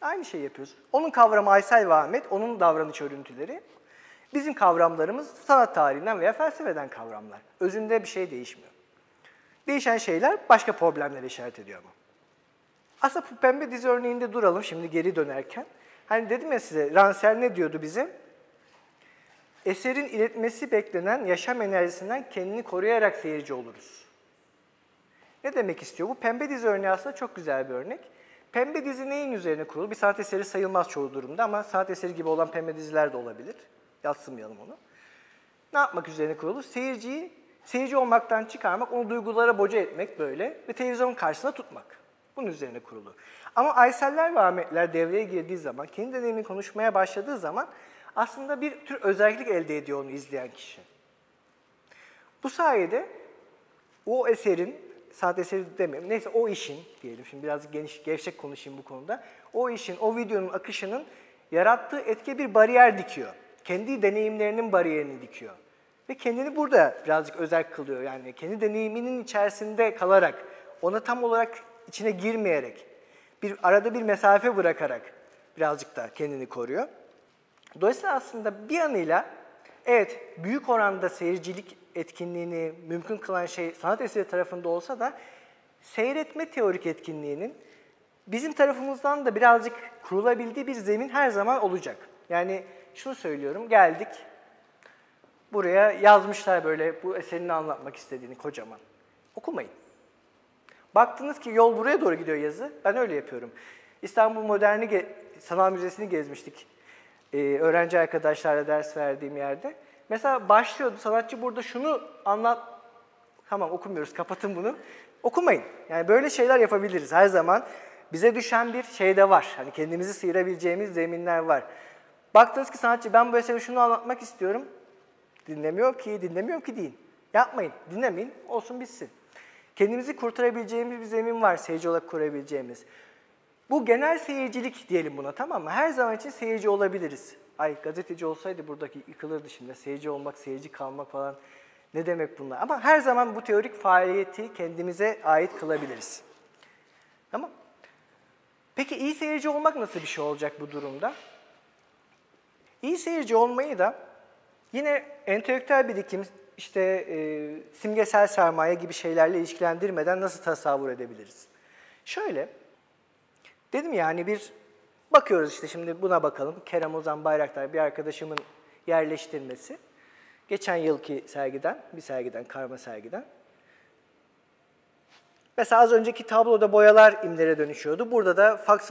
Aynı şeyi yapıyoruz. Onun kavramı Aysel ve Ahmet, onun davranış örüntüleri. Bizim kavramlarımız sanat tarihinden veya felsefeden kavramlar. Özünde bir şey değişmiyor. Değişen şeyler başka problemlere işaret ediyor ama. Aslında bu pembe dizi örneğinde duralım şimdi geri dönerken. Hani dedim ya size, Ransel ne diyordu bize? Eserin iletmesi beklenen yaşam enerjisinden kendini koruyarak seyirci oluruz. Ne demek istiyor? Bu pembe dizi örneği aslında çok güzel bir örnek. Pembe dizi neyin üzerine kurulu? Bir sanat eseri sayılmaz çoğu durumda ama sanat eseri gibi olan pembe diziler de olabilir. Yatsımayalım onu. Ne yapmak üzerine kurulu? Seyirciyi, seyirci olmaktan çıkarmak, onu duygulara boca etmek böyle ve televizyon karşısında tutmak. Bunun üzerine kurulu. Ama Aysel'ler ve Ahmetler devreye girdiği zaman, kendi deneyimini konuşmaya başladığı zaman aslında bir tür özellik elde ediyor onu izleyen kişi. Bu sayede o eserin, sanat eseri demeyeyim, neyse o işin diyelim şimdi biraz geniş, gevşek konuşayım bu konuda. O işin, o videonun akışının yarattığı etki bir bariyer dikiyor. Kendi deneyimlerinin bariyerini dikiyor. Ve kendini burada birazcık özel kılıyor. Yani kendi deneyiminin içerisinde kalarak, ona tam olarak içine girmeyerek, bir arada bir mesafe bırakarak birazcık da kendini koruyor. Dolayısıyla aslında bir yanıyla evet büyük oranda seyircilik etkinliğini mümkün kılan şey sanat eseri tarafında olsa da seyretme teorik etkinliğinin bizim tarafımızdan da birazcık kurulabildiği bir zemin her zaman olacak. Yani şunu söylüyorum, geldik, buraya yazmışlar böyle bu eserini anlatmak istediğini kocaman. Okumayın. Baktınız ki yol buraya doğru gidiyor yazı, ben öyle yapıyorum. İstanbul Moderni Sanat Müzesi'ni gezmiştik ee, öğrenci arkadaşlarla ders verdiğim yerde. Mesela başlıyordu sanatçı burada şunu anlat, tamam okumuyoruz kapatın bunu. Okumayın. Yani böyle şeyler yapabiliriz her zaman. Bize düşen bir şey de var. Hani kendimizi sıyırabileceğimiz zeminler var. Baktınız ki sanatçı ben bu eseri şunu anlatmak istiyorum. Dinlemiyor ki, dinlemiyorum ki deyin. Yapmayın, dinlemeyin, olsun bitsin. Kendimizi kurtarabileceğimiz bir zemin var seyirci olarak kurabileceğimiz. Bu genel seyircilik diyelim buna tamam mı? Her zaman için seyirci olabiliriz. Ay gazeteci olsaydı buradaki yıkılırdı şimdi. Seyirci olmak, seyirci kalmak falan ne demek bunlar? Ama her zaman bu teorik faaliyeti kendimize ait kılabiliriz. Tamam Peki iyi seyirci olmak nasıl bir şey olacak bu durumda? İyi seyirci olmayı da yine entelektüel birikim, işte e, simgesel sermaye gibi şeylerle ilişkilendirmeden nasıl tasavvur edebiliriz? Şöyle, dedim yani bir bakıyoruz işte şimdi buna bakalım. Kerem Ozan Bayraktar bir arkadaşımın yerleştirmesi. Geçen yılki sergiden, bir sergiden, karma sergiden. Mesela az önceki tabloda boyalar imlere dönüşüyordu. Burada da faks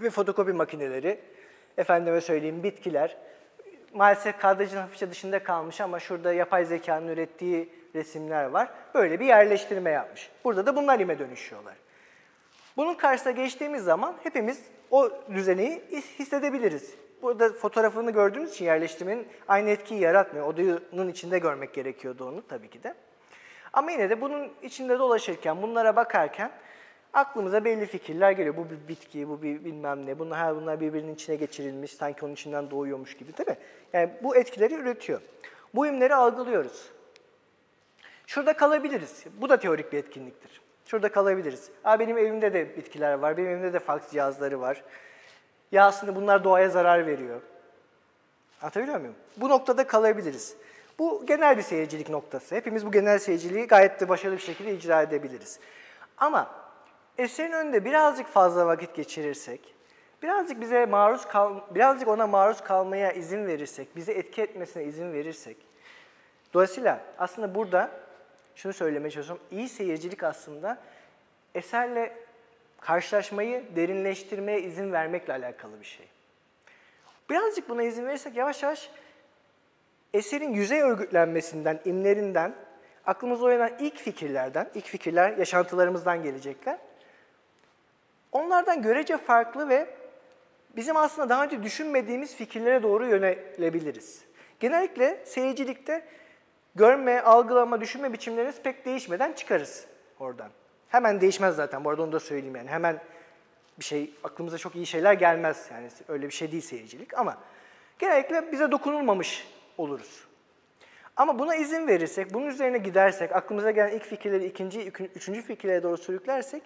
ve fotokopi makineleri, efendime söyleyeyim bitkiler. Maalesef kadrajın hafifçe dışında kalmış ama şurada yapay zekanın ürettiği resimler var. Böyle bir yerleştirme yapmış. Burada da bunlar ime dönüşüyorlar. Bunun karşısına geçtiğimiz zaman hepimiz o düzeneyi hissedebiliriz. Burada fotoğrafını gördüğünüz için yerleştirmenin aynı etkiyi yaratmıyor. Odanın içinde görmek gerekiyordu onu tabii ki de. Ama yine de bunun içinde dolaşırken, bunlara bakarken aklımıza belli fikirler geliyor. Bu bir bitki, bu bir bilmem ne. Bunlar, her bunlar birbirinin içine geçirilmiş, sanki onun içinden doğuyormuş gibi değil mi? Yani bu etkileri üretiyor. Bu imleri algılıyoruz. Şurada kalabiliriz. Bu da teorik bir etkinliktir. Şurada kalabiliriz. Aa, benim evimde de bitkiler var, benim evimde de faks cihazları var. Ya aslında bunlar doğaya zarar veriyor. Anlatabiliyor muyum? Bu noktada kalabiliriz. Bu genel bir seyircilik noktası. Hepimiz bu genel seyirciliği gayet de başarılı bir şekilde icra edebiliriz. Ama eserin önünde birazcık fazla vakit geçirirsek, birazcık bize maruz kal, birazcık ona maruz kalmaya izin verirsek, bizi etki etmesine izin verirsek, dolayısıyla aslında burada şunu söylemeye çalışıyorum, iyi seyircilik aslında eserle karşılaşmayı derinleştirmeye izin vermekle alakalı bir şey. Birazcık buna izin verirsek yavaş yavaş eserin yüzey örgütlenmesinden, imlerinden, aklımıza uyanan ilk fikirlerden, ilk fikirler yaşantılarımızdan gelecekler. Onlardan görece farklı ve bizim aslında daha önce düşünmediğimiz fikirlere doğru yönelebiliriz. Genellikle seyircilikte görme, algılama, düşünme biçimleriniz pek değişmeden çıkarız oradan. Hemen değişmez zaten, bu arada onu da söyleyeyim yani. Hemen bir şey, aklımıza çok iyi şeyler gelmez. Yani öyle bir şey değil seyircilik ama genellikle bize dokunulmamış oluruz. Ama buna izin verirsek, bunun üzerine gidersek, aklımıza gelen ilk fikirleri ikinci, üçüncü fikirlere doğru sürüklersek,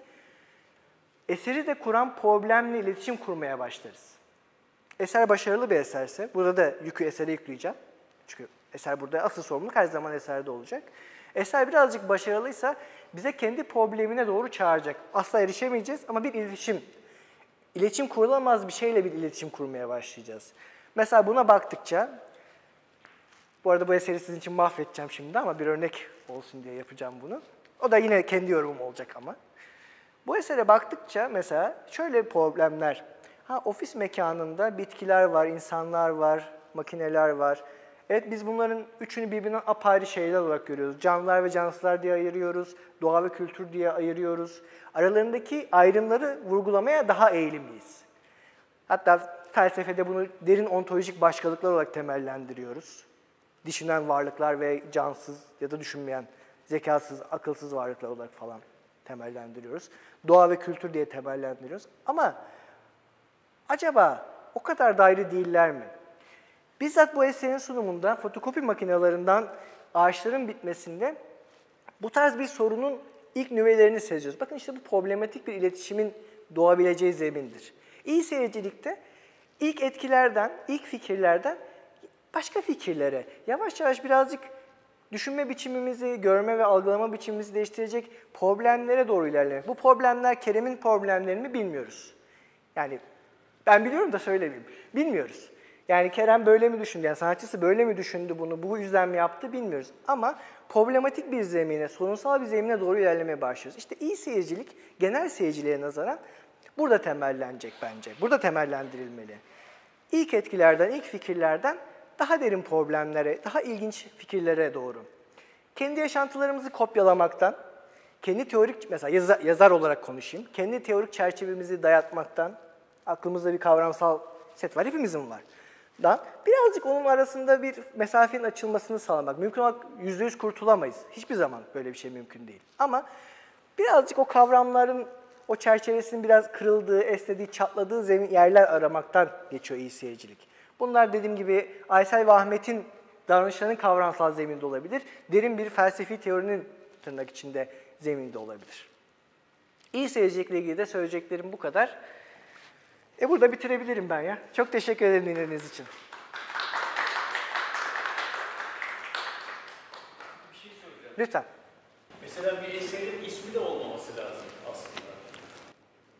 eseri de kuran problemle iletişim kurmaya başlarız. Eser başarılı bir eserse, burada da yükü esere yükleyeceğim. Çünkü eser burada asıl sorumluluk her zaman eserde olacak. Eser birazcık başarılıysa bize kendi problemine doğru çağıracak. Asla erişemeyeceğiz ama bir iletişim iletişim kurulamaz bir şeyle bir iletişim kurmaya başlayacağız. Mesela buna baktıkça, bu arada bu eseri sizin için mahvedeceğim şimdi ama bir örnek olsun diye yapacağım bunu. O da yine kendi yorumum olacak ama. Bu esere baktıkça mesela şöyle problemler. Ha ofis mekanında bitkiler var, insanlar var, makineler var. Evet biz bunların üçünü birbirinden apayrı şeyler olarak görüyoruz. Canlılar ve cansızlar diye ayırıyoruz, doğa ve kültür diye ayırıyoruz. Aralarındaki ayrımları vurgulamaya daha eğilimliyiz. Hatta felsefede bunu derin ontolojik başkalıklar olarak temellendiriyoruz. Düşünen varlıklar ve cansız ya da düşünmeyen, zekasız, akılsız varlıklar olarak falan temellendiriyoruz. Doğa ve kültür diye temellendiriyoruz. Ama acaba o kadar da ayrı değiller mi? Bizzat bu eserin sunumunda fotokopi makinelerinden ağaçların bitmesinde bu tarz bir sorunun ilk nüvelerini seziyoruz. Bakın işte bu problematik bir iletişimin doğabileceği zemindir. İyi seyircilikte ilk etkilerden, ilk fikirlerden başka fikirlere, yavaş yavaş birazcık düşünme biçimimizi, görme ve algılama biçimimizi değiştirecek problemlere doğru ilerlemek. Bu problemler Kerem'in problemlerini mi bilmiyoruz. Yani ben biliyorum da söylemeyeyim. Bilmiyoruz. Yani Kerem böyle mi düşündü, yani sanatçısı böyle mi düşündü bunu, bu yüzden mi yaptı bilmiyoruz. Ama problematik bir zemine, sorunsal bir zemine doğru ilerlemeye başlıyoruz. İşte iyi seyircilik genel seyirciliğe nazaran burada temellenecek bence. Burada temellendirilmeli. İlk etkilerden, ilk fikirlerden daha derin problemlere, daha ilginç fikirlere doğru. Kendi yaşantılarımızı kopyalamaktan, kendi teorik, mesela yazar, yazar olarak konuşayım, kendi teorik çerçevemizi dayatmaktan, aklımızda bir kavramsal set var, hepimizin var. Da birazcık onun arasında bir mesafenin açılmasını sağlamak. Mümkün olarak yüzde yüz kurtulamayız. Hiçbir zaman böyle bir şey mümkün değil. Ama birazcık o kavramların o çerçevesinin biraz kırıldığı, esnediği, çatladığı zemin yerler aramaktan geçiyor iyi seyircilik. Bunlar dediğim gibi Aysel ve Ahmet'in davranışlarının kavramsal zeminde olabilir. Derin bir felsefi teorinin tırnak içinde zeminde olabilir. İyi seyircilikle ilgili de söyleyeceklerim bu kadar. E burada bitirebilirim ben ya. Çok teşekkür ederim dinlediğiniz için. Lütfen.
Mesela bir eserin ismi de olmaması lazım aslında.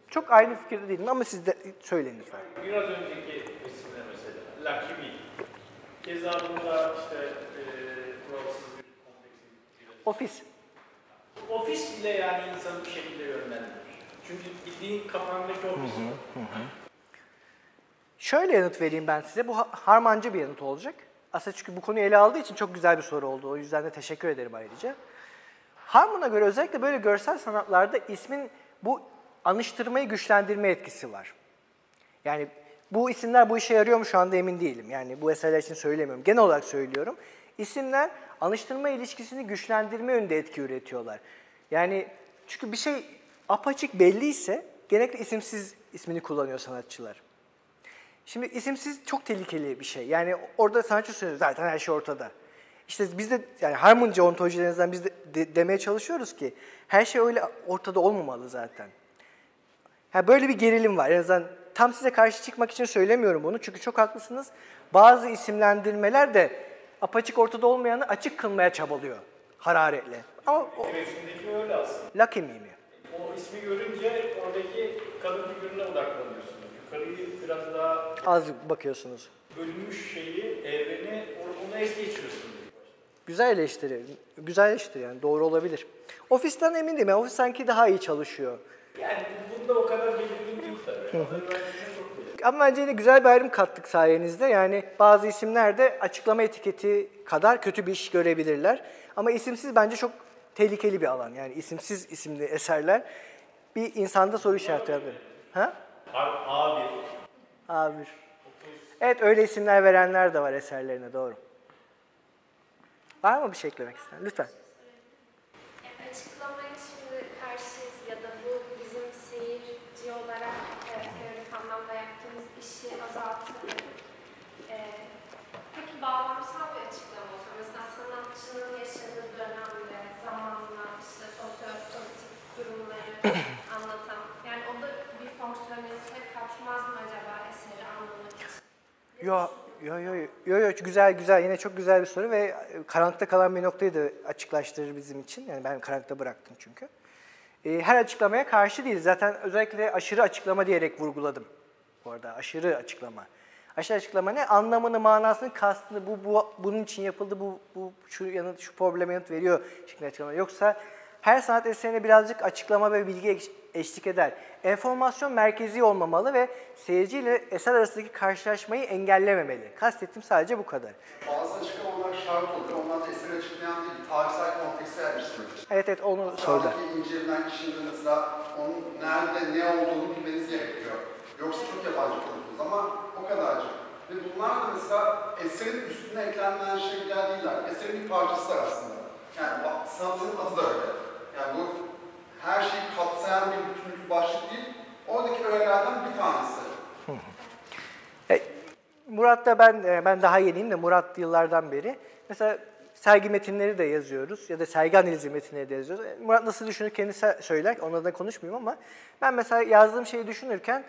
Çok aynı fikirde değilim ama siz de söyleyin lütfen.
Biraz önceki Me. Keza bunda işte e, kuralsız bir komplekslik. bir-
Ofis.
Ofis bile yani insanı bir şekilde yönlendirir. Çünkü bildiğin kafandaki ofis.
Şöyle yanıt vereyim ben size. Bu ha- harmancı bir yanıt olacak. Aslında çünkü bu konuyu ele aldığı için çok güzel bir soru oldu. O yüzden de teşekkür ederim ayrıca. Harman'a göre özellikle böyle görsel sanatlarda ismin bu anıştırmayı güçlendirme etkisi var. Yani bu isimler bu işe yarıyor mu şu anda emin değilim. Yani bu eserler için söylemiyorum. Genel olarak söylüyorum. İsimler anıştırma ilişkisini güçlendirme yönünde etki üretiyorlar. Yani çünkü bir şey apaçık belliyse genellikle isimsiz ismini kullanıyor sanatçılar. Şimdi isimsiz çok tehlikeli bir şey. Yani orada sanatçı söylüyor zaten her şey ortada. İşte biz de yani harmonici ontolojilerinizden biz de, de- demeye çalışıyoruz ki her şey öyle ortada olmamalı zaten. Ha böyle bir gerilim var. En azından tam size karşı çıkmak için söylemiyorum bunu çünkü çok haklısınız. Bazı isimlendirmeler de apaçık ortada olmayanı açık kılmaya çabalıyor hararetle. Ama o,
Resimdeki öyle aslında.
Lucky Me mi?
O ismi görünce oradaki kadın figürüne odaklanıyorsun. Yukarıyı biraz daha
Az bakıyorsunuz.
bölünmüş şeyi, evreni onu es geçiyorsun.
Güzel eleştiri. Güzel eleştiri yani doğru olabilir. Ofisten emin değilim. Yani ofis sanki daha iyi çalışıyor.
Yani bunda o kadar belirgin
Ama bence yine güzel bir ayrım kattık sayenizde. Yani bazı isimler de açıklama etiketi kadar kötü bir iş görebilirler. Ama isimsiz bence çok tehlikeli bir alan. Yani isimsiz isimli eserler bir insanda soru işareti yapıyor. Ha?
Har- A1.
Abi. Evet öyle isimler verenler de var eserlerine doğru. Var mı bir şey eklemek isteyen? Lütfen.
Yani açıklamaya şimdi karşıyız ya da bu bizim seyirci olarak e, teorik anlamda yaptığımız işi azaltır. E, peki bağlamsal bir açıklama olsa, mesela sanatçının yaşadığı dönemde, zamanla, işte sosyopolitik durumları anlatan, yani o da bir fonksiyonelite katmaz mı acaba eseri anlamak için?
Yo, yo, yo, yo, yo, güzel güzel yine çok güzel bir soru ve karanlıkta kalan bir noktayı da açıklaştırır bizim için. Yani ben karanlıkta bıraktım çünkü. e, her açıklamaya karşı değil. Zaten özellikle aşırı açıklama diyerek vurguladım. Bu arada aşırı açıklama. Aşırı açıklama ne? Anlamını, manasını, kastını, bu, bu bunun için yapıldı, bu, bu şu yanıt, şu probleme yanıt veriyor şeklinde açıklama. Yoksa her sanat eserine birazcık açıklama ve bilgi eşlik eder. Enformasyon merkezi olmamalı ve seyirciyle eser arasındaki karşılaşmayı engellememeli. Kastettim sadece bu kadar.
Bazı açıklamalar şart oluyor. Onlar eseri açıklayan değil, tarihsel kontekste yerleştirmek.
Evet evet onu sordu.
Sağdaki inceleyen kişinin mesela onun nerede ne olduğunu bilmeniz gerekiyor. Yoksa çok yabancı kalıyorsunuz ama o kadarcık. Ve bunlar da mesela eserin üstüne eklenmeyen şeyler değiller. Eserin bir parçası aslında. Yani sanatın adı da öyle. Yani bu her şeyi kapsayan bir bütünlük başlık değil. Oradaki öğelerden bir tanesi.
E, Murat da ben e, ben daha yeniyim de Murat yıllardan beri mesela sergi metinleri de yazıyoruz ya da sergi analizi metinleri de yazıyoruz. E, Murat nasıl düşünür kendisi söyler. Ona da konuşmayayım ama ben mesela yazdığım şeyi düşünürken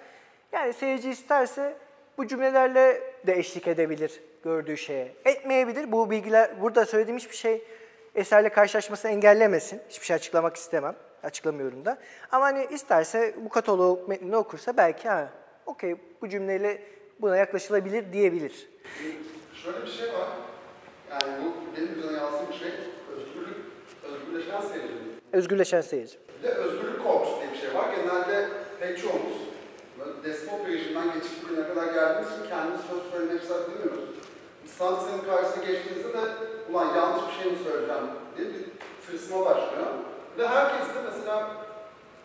yani seyirci isterse bu cümlelerle de eşlik edebilir gördüğü şeye. Etmeyebilir. Bu bilgiler burada söylediğim hiçbir şey eserle karşılaşmasını engellemesin. Hiçbir şey açıklamak istemem. Açıklamıyorum da. Ama hani isterse bu katalog metnini okursa belki ha okey bu cümleyle buna yaklaşılabilir diyebilir.
Şöyle bir şey var. Yani bu benim üzerine yazdığım şey özgürlük, özgürleşen seyircilik.
Özgürleşen seyirci.
Bir de özgürlük korkusu diye bir şey var. Genelde pek çoğumuz böyle despot rejimden geçip bugüne kadar geldiğimiz için kendimiz söz söylemek fırsat bilmiyoruz. Bir sanat eserinin karşısına geçtiğinizde de ulan yanlış bir şey mi söyleyeceğim diye bir tırsma başlıyor. Ve herkes de mesela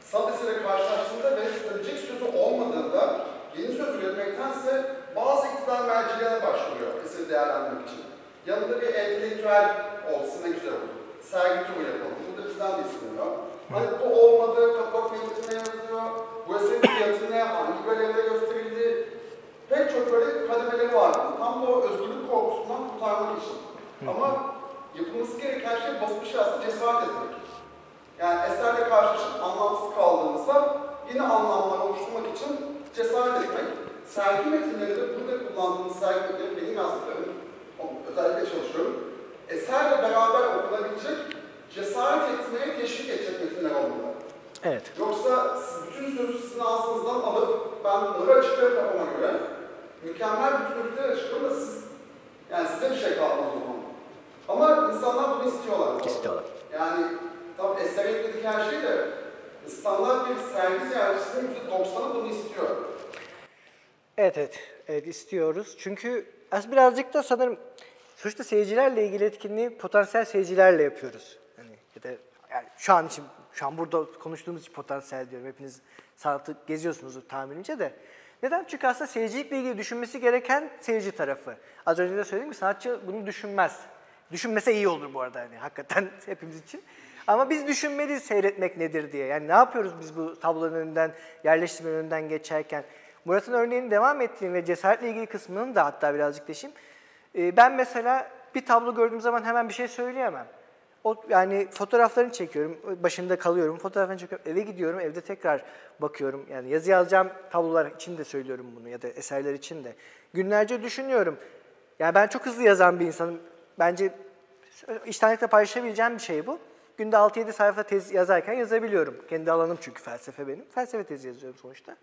sanat eseriyle karşılaştığında ve söyleyecek sözü olmadığında yeni söz üretmektense bazı iktidar mercilerine başvuruyor eseri değerlendirmek için. Yanında bir entelektüel olsun ne güzel olur. Sergi turu yapalım. Bu da bizden de isteniyor. Hani bu olmadı, kapak metnine yazıyor, bu eserin fiyatı ne, hangi galeride gösterildi. Pek çok böyle kademeleri var. Tam da o özgürlük korkusundan kurtarmak için. Ama yapılması gereken şey şey aslında cesaret etmek. Yani eserle karşılaşıp anlamsız kaldığınızda yeni anlamlar oluşturmak için cesaret etmek. Sergi metinleri de burada kullandığımız sergi metinleri benim yazdıklarım, özellikle çalışıyorum. Eserle beraber okunabilecek, cesaret etmeye teşvik edecek metinler olmalı.
Evet.
Yoksa bütün sözü sizin ağzınızdan alıp ben bunları açıklarım kafama göre. Mükemmel bütünlükler açıklarım da siz, yani size bir şey kalmaz o zaman. Ama insanlar bunu istiyorlar.
İstiyorlar.
Yani tabii eser ekledik her şey de standart bir sergi ziyaretçisinin %90'ı bunu istiyor.
Evet evet. Evet istiyoruz. Çünkü aslında birazcık da sanırım sonuçta seyircilerle ilgili etkinliği potansiyel seyircilerle yapıyoruz. Yani ya da yani şu an için şu an burada konuştuğumuz için potansiyel diyorum. Hepiniz sanatı geziyorsunuz tahminimce de. Neden? Çünkü aslında seyircilikle ilgili düşünmesi gereken seyirci tarafı. Az önce de söylediğim gibi sanatçı bunu düşünmez. Düşünmese iyi olur bu arada hani hakikaten hepimiz için. Ama biz düşünmeliyiz seyretmek nedir diye. Yani ne yapıyoruz biz bu tabloların önünden, yerleştirmenin önünden geçerken? Murat'ın örneğini devam ettiğim ve cesaretle ilgili kısmının da hatta birazcık deşim. Ee, ben mesela bir tablo gördüğüm zaman hemen bir şey söyleyemem. O yani fotoğraflarını çekiyorum, başında kalıyorum, fotoğraflarını çekiyorum, eve gidiyorum, evde tekrar bakıyorum. Yani yazı yazacağım tablolar için de söylüyorum bunu ya da eserler için de. Günlerce düşünüyorum. Yani ben çok hızlı yazan bir insanım. Bence iştenlikle paylaşabileceğim bir şey bu. Günde 6-7 sayfa tez yazarken yazabiliyorum. Kendi alanım çünkü felsefe benim. Felsefe tezi yazıyorum sonuçta.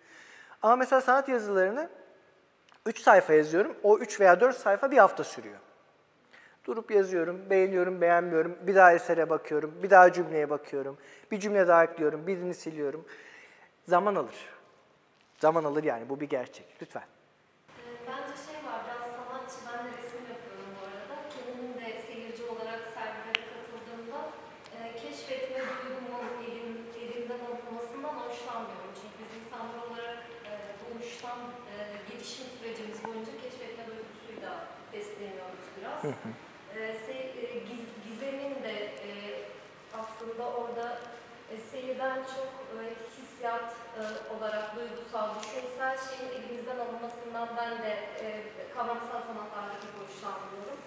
Ama mesela sanat yazılarını 3 sayfa yazıyorum. O 3 veya 4 sayfa bir hafta sürüyor. Durup yazıyorum, beğeniyorum, beğenmiyorum. Bir daha esere bakıyorum, bir daha cümleye bakıyorum. Bir cümle daha ekliyorum, birini siliyorum. Zaman alır. Zaman alır yani bu bir gerçek. Lütfen.
Ee, Bence şey var, biraz sanatçı, ben de resim yapıyorum bu arada. Kendim de seyirci olarak sergilere katıldığımda e, keşfetme duygumun elim, elimden alınmasından hoşlanmıyorum. Çünkü biz insanlar olarak e, doğuştan e, gelişim sürecimiz boyunca keşfetme duygusuyla besleniyoruz biraz. E, se- e, giz- gizemin de e, aslında orada e, seyirden çok e, hissiyat e, olarak duygusal, düşünsel şeyin elimizden alınmasından ben de e, kavramsal sanatlarda çok hoşlanmıyorum.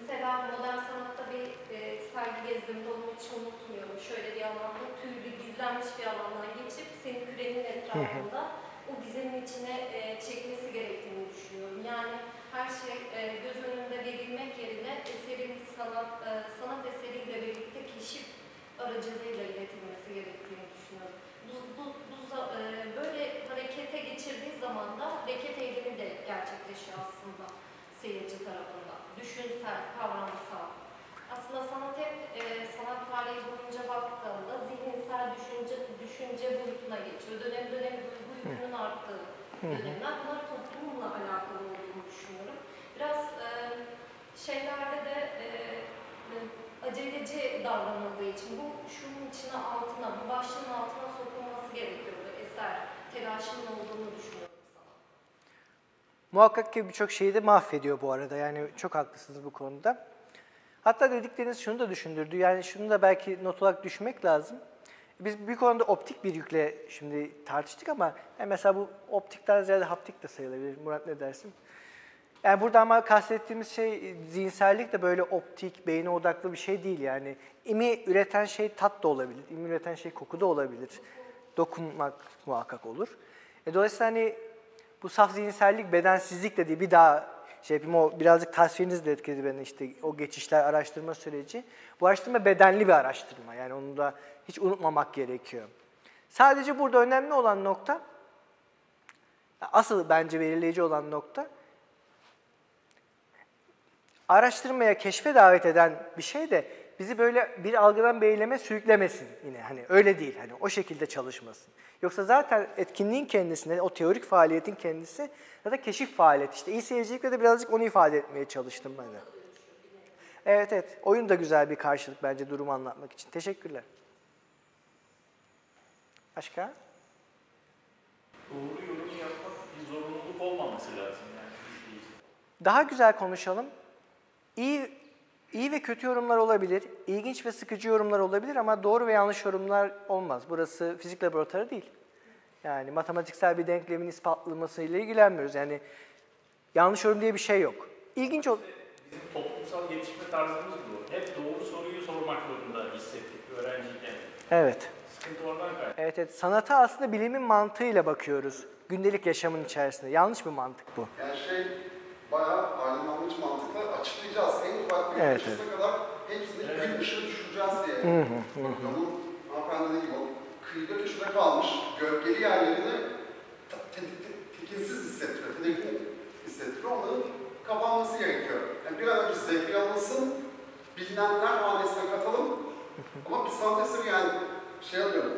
Mesela modern sanatta bir e, sergi gezdiğimde onu hiç unutmuyorum. Şöyle bir alanda tüylü, gizlenmiş bir alandan geçip senin kürenin etrafında o gizemin içine e, çekmesi gerektiğini düşünüyorum. Yani her şey e, göz önünde verilmek yerine eserin sanat, e, sanat eseriyle birlikte keşif aracılığıyla iletilmesi gerektiğini düşünüyorum. Bu, bu, bu, e, böyle harekete geçirdiği zaman da hareket eylemi de gerçekleşiyor aslında seyirci tarafından. Düşünsel, kavramsal. Aslında sanat hep e, sanat tarihi boyunca baktığında zihinsel düşünce, düşünce boyutuna geçiyor. Dönem dönem duygu yükünün arttığı dönemler bunlar toplumla alakalı oluyor düşünüyorum. Biraz e, şeylerde de e, aceleci davranıldığı için bu şunun içine altına, bu başlığın altına sokulması gerekiyordu eser. Telaşının olduğunu düşünüyorum.
Muhakkak ki birçok şeyi de mahvediyor bu arada. Yani çok haklısınız bu konuda. Hatta dedikleriniz şunu da düşündürdü. Yani şunu da belki not olarak düşmek lazım. Biz bir konuda optik bir yükle şimdi tartıştık ama yani mesela bu optikten ziyade haptik de sayılabilir. Murat ne dersin? Yani burada ama kastettiğimiz şey zihinsellik de böyle optik, beyne odaklı bir şey değil yani. İmi üreten şey tat da olabilir, imi üreten şey koku da olabilir. Dokunmak muhakkak olur. E dolayısıyla hani bu saf zihinsellik bedensizlik de değil. Bir daha şey yapayım o birazcık tasviriniz de etkiledi beni işte o geçişler araştırma süreci. Bu araştırma bedenli bir araştırma yani onu da hiç unutmamak gerekiyor. Sadece burada önemli olan nokta, asıl bence belirleyici olan nokta, araştırmaya, keşfe davet eden bir şey de bizi böyle bir algıdan bir eyleme sürüklemesin yine. Hani öyle değil, hani o şekilde çalışmasın. Yoksa zaten etkinliğin kendisinde, o teorik faaliyetin kendisi ya da keşif faaliyeti. İşte iyi seyircilikle de birazcık onu ifade etmeye çalıştım ben de. Evet evet, oyun da güzel bir karşılık bence durumu anlatmak için. Teşekkürler. Başka?
Doğru yorum yapmak bir zorunluluk olmaması lazım yani.
Daha güzel konuşalım. İyi, iyi ve kötü yorumlar olabilir, ilginç ve sıkıcı yorumlar olabilir ama doğru ve yanlış yorumlar olmaz. Burası fizik laboratuvarı değil. Yani matematiksel bir denklemin ispatlamasıyla ilgilenmiyoruz. Yani yanlış yorum diye bir şey yok. İlginç ol...
Bizim toplumsal yetişme tarzımız bu. Hep doğru soruyu sormak zorunda hissettik öğrenciyken.
Evet.
Sıkıntı oradan kaynaklı.
Evet, evet. Sanata aslında bilimin mantığıyla bakıyoruz. Gündelik yaşamın içerisinde. Yanlış bir mantık bu.
Yani şey bayağı aydınlanmış mantıkla açıklayacağız. En ufak bir
Evet,
köşesine kadar hepsini gün ışığı düşüreceğiz diye. Programın hanımefendi dediği gibi kıyıda köşede kalmış gölgeli yerlerini te- te- te- tekinsiz hissettiriyor, tedirgin hissettiriyor. Onların kapanması gerekiyor. Yani bir an önce zevkli alınsın, bilinenler hanesine katalım. Ama bir sanat eseri yani şey alıyorum.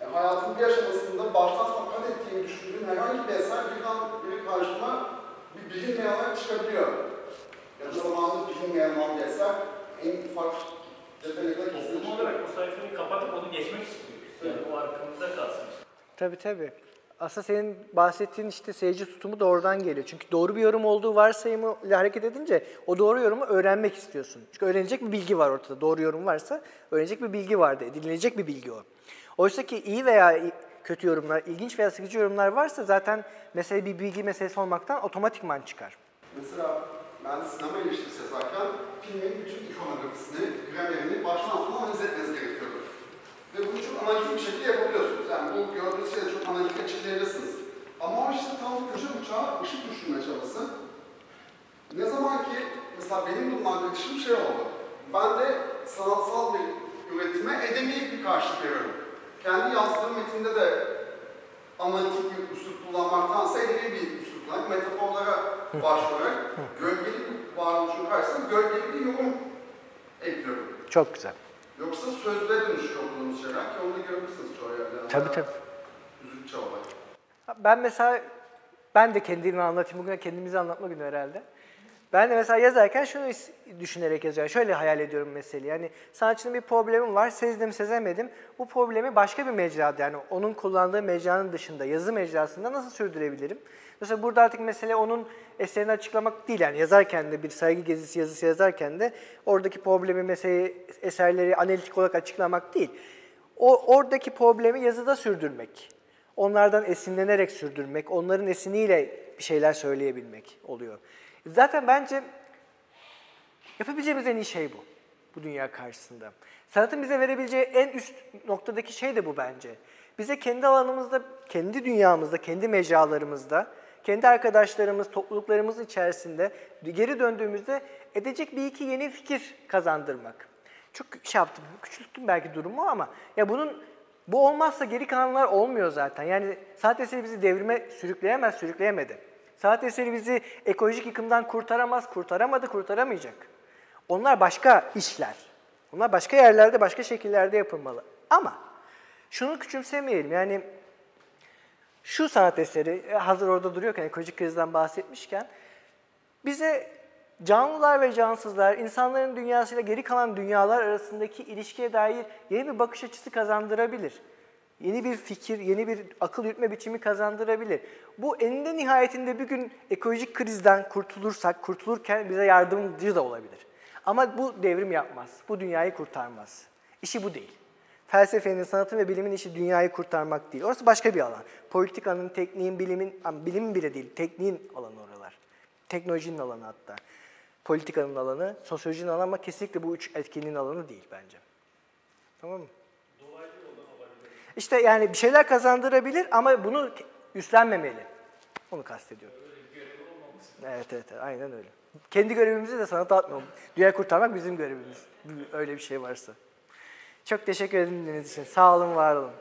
Yani hayatın bir aşamasında baştan sona kat ettiğimi düşündüğüm herhangi bir eser birden biri karşıma bir bilinmeyen olarak çıkabiliyor. Ya da zamanında bilinmeyen eser en ufak detayına kadar
Toplum
kesinlikle
olarak bu sayfayı kapatıp onu geçmek istiyoruz. Yani o arkamızda kalsın.
Tabii tabii. Aslında senin bahsettiğin işte seyirci tutumu da oradan geliyor. Çünkü doğru bir yorum olduğu varsayımıyla hareket edince o doğru yorumu öğrenmek istiyorsun. Çünkü öğrenecek bir bilgi var ortada. Doğru yorum varsa öğrenecek bir bilgi vardı. Edinilecek bir bilgi o. Oysa ki iyi veya kötü yorumlar, ilginç veya sıkıcı yorumlar varsa zaten mesele bir bilgi meselesi olmaktan otomatikman çıkar.
Mesela ben sinema eleştirisi yazarken filmin bütün ikonografisini, gramerini baştan sona analiz etmeniz gerekiyordu. Ve bunu çok analitik bir şekilde yapabiliyorsunuz. Yani bu gördüğünüz şeyi çok analitik açıklayabilirsiniz. Ama işte tam köşe bucağı ışık düşürme çabası. Ne zaman ki mesela benim bundan kaçışım şey oldu. Ben de sanatsal bir üretime edebi bir karşılık veriyorum. Kendi yazdığım metinde de analitik bir üslup kullanmaktansa edebi bir üslup kullanıp metaforlara başvurarak gölgeli bir varoluşun karşısına gölgeli bir yorum ekliyorum.
Çok güzel.
Yoksa sözde dönüşüyor okuduğumuz şeyler ki onu da görebilirsiniz çoğu yerde.
Tabii tabii.
Üzücü olay.
Ben mesela, ben de kendimi anlatayım. Bugün kendimizi anlatma günü herhalde. Ben de mesela yazarken şunu düşünerek yazıyorum. Şöyle hayal ediyorum meseleyi. Yani sanatçının bir problemi var, sezdim sezemedim. Bu problemi başka bir mecrada yani onun kullandığı mecranın dışında, yazı mecrasında nasıl sürdürebilirim? Mesela burada artık mesele onun eserini açıklamak değil. Yani yazarken de bir saygı gezisi yazısı yazarken de oradaki problemi, meseleyi, eserleri analitik olarak açıklamak değil. O oradaki problemi yazıda sürdürmek. Onlardan esinlenerek sürdürmek, onların esiniyle bir şeyler söyleyebilmek oluyor. Zaten bence yapabileceğimiz en iyi şey bu. Bu dünya karşısında. Sanatın bize verebileceği en üst noktadaki şey de bu bence. Bize kendi alanımızda, kendi dünyamızda, kendi mecralarımızda, kendi arkadaşlarımız, topluluklarımız içerisinde geri döndüğümüzde edecek bir iki yeni fikir kazandırmak. Çok şey yaptım, küçülttüm belki durumu ama ya bunun bu olmazsa geri kalanlar olmuyor zaten. Yani sanat eseri bizi devrime sürükleyemez, sürükleyemedi. Sanat eseri bizi ekolojik yıkımdan kurtaramaz, kurtaramadı, kurtaramayacak. Onlar başka işler. Onlar başka yerlerde, başka şekillerde yapılmalı. Ama şunu küçümsemeyelim. Yani şu sanat eseri e, hazır orada duruyorken ekolojik krizden bahsetmişken bize canlılar ve cansızlar, insanların dünyasıyla geri kalan dünyalar arasındaki ilişkiye dair yeni bir bakış açısı kazandırabilir. Yeni bir fikir, yeni bir akıl yürütme biçimi kazandırabilir. Bu eninde nihayetinde bir gün ekolojik krizden kurtulursak, kurtulurken bize yardımcı da olabilir. Ama bu devrim yapmaz, bu dünyayı kurtarmaz. İşi bu değil. Felsefenin, sanatın ve bilimin işi dünyayı kurtarmak değil. Orası başka bir alan. Politikanın, tekniğin, bilimin, ama bilimin bile değil, tekniğin alanı oralar. Teknolojinin alanı hatta. Politikanın alanı, sosyolojinin alanı ama kesinlikle bu üç etkinliğin alanı değil bence. Tamam mı? İşte yani bir şeyler kazandırabilir ama bunu üstlenmemeli. Onu kastediyorum. Evet evet aynen öyle. Kendi görevimizi de sanata atmayalım. Dünya kurtarmak bizim görevimiz. Öyle bir şey varsa. Çok teşekkür ederim dinlediğiniz için. Sağ olun, var olun.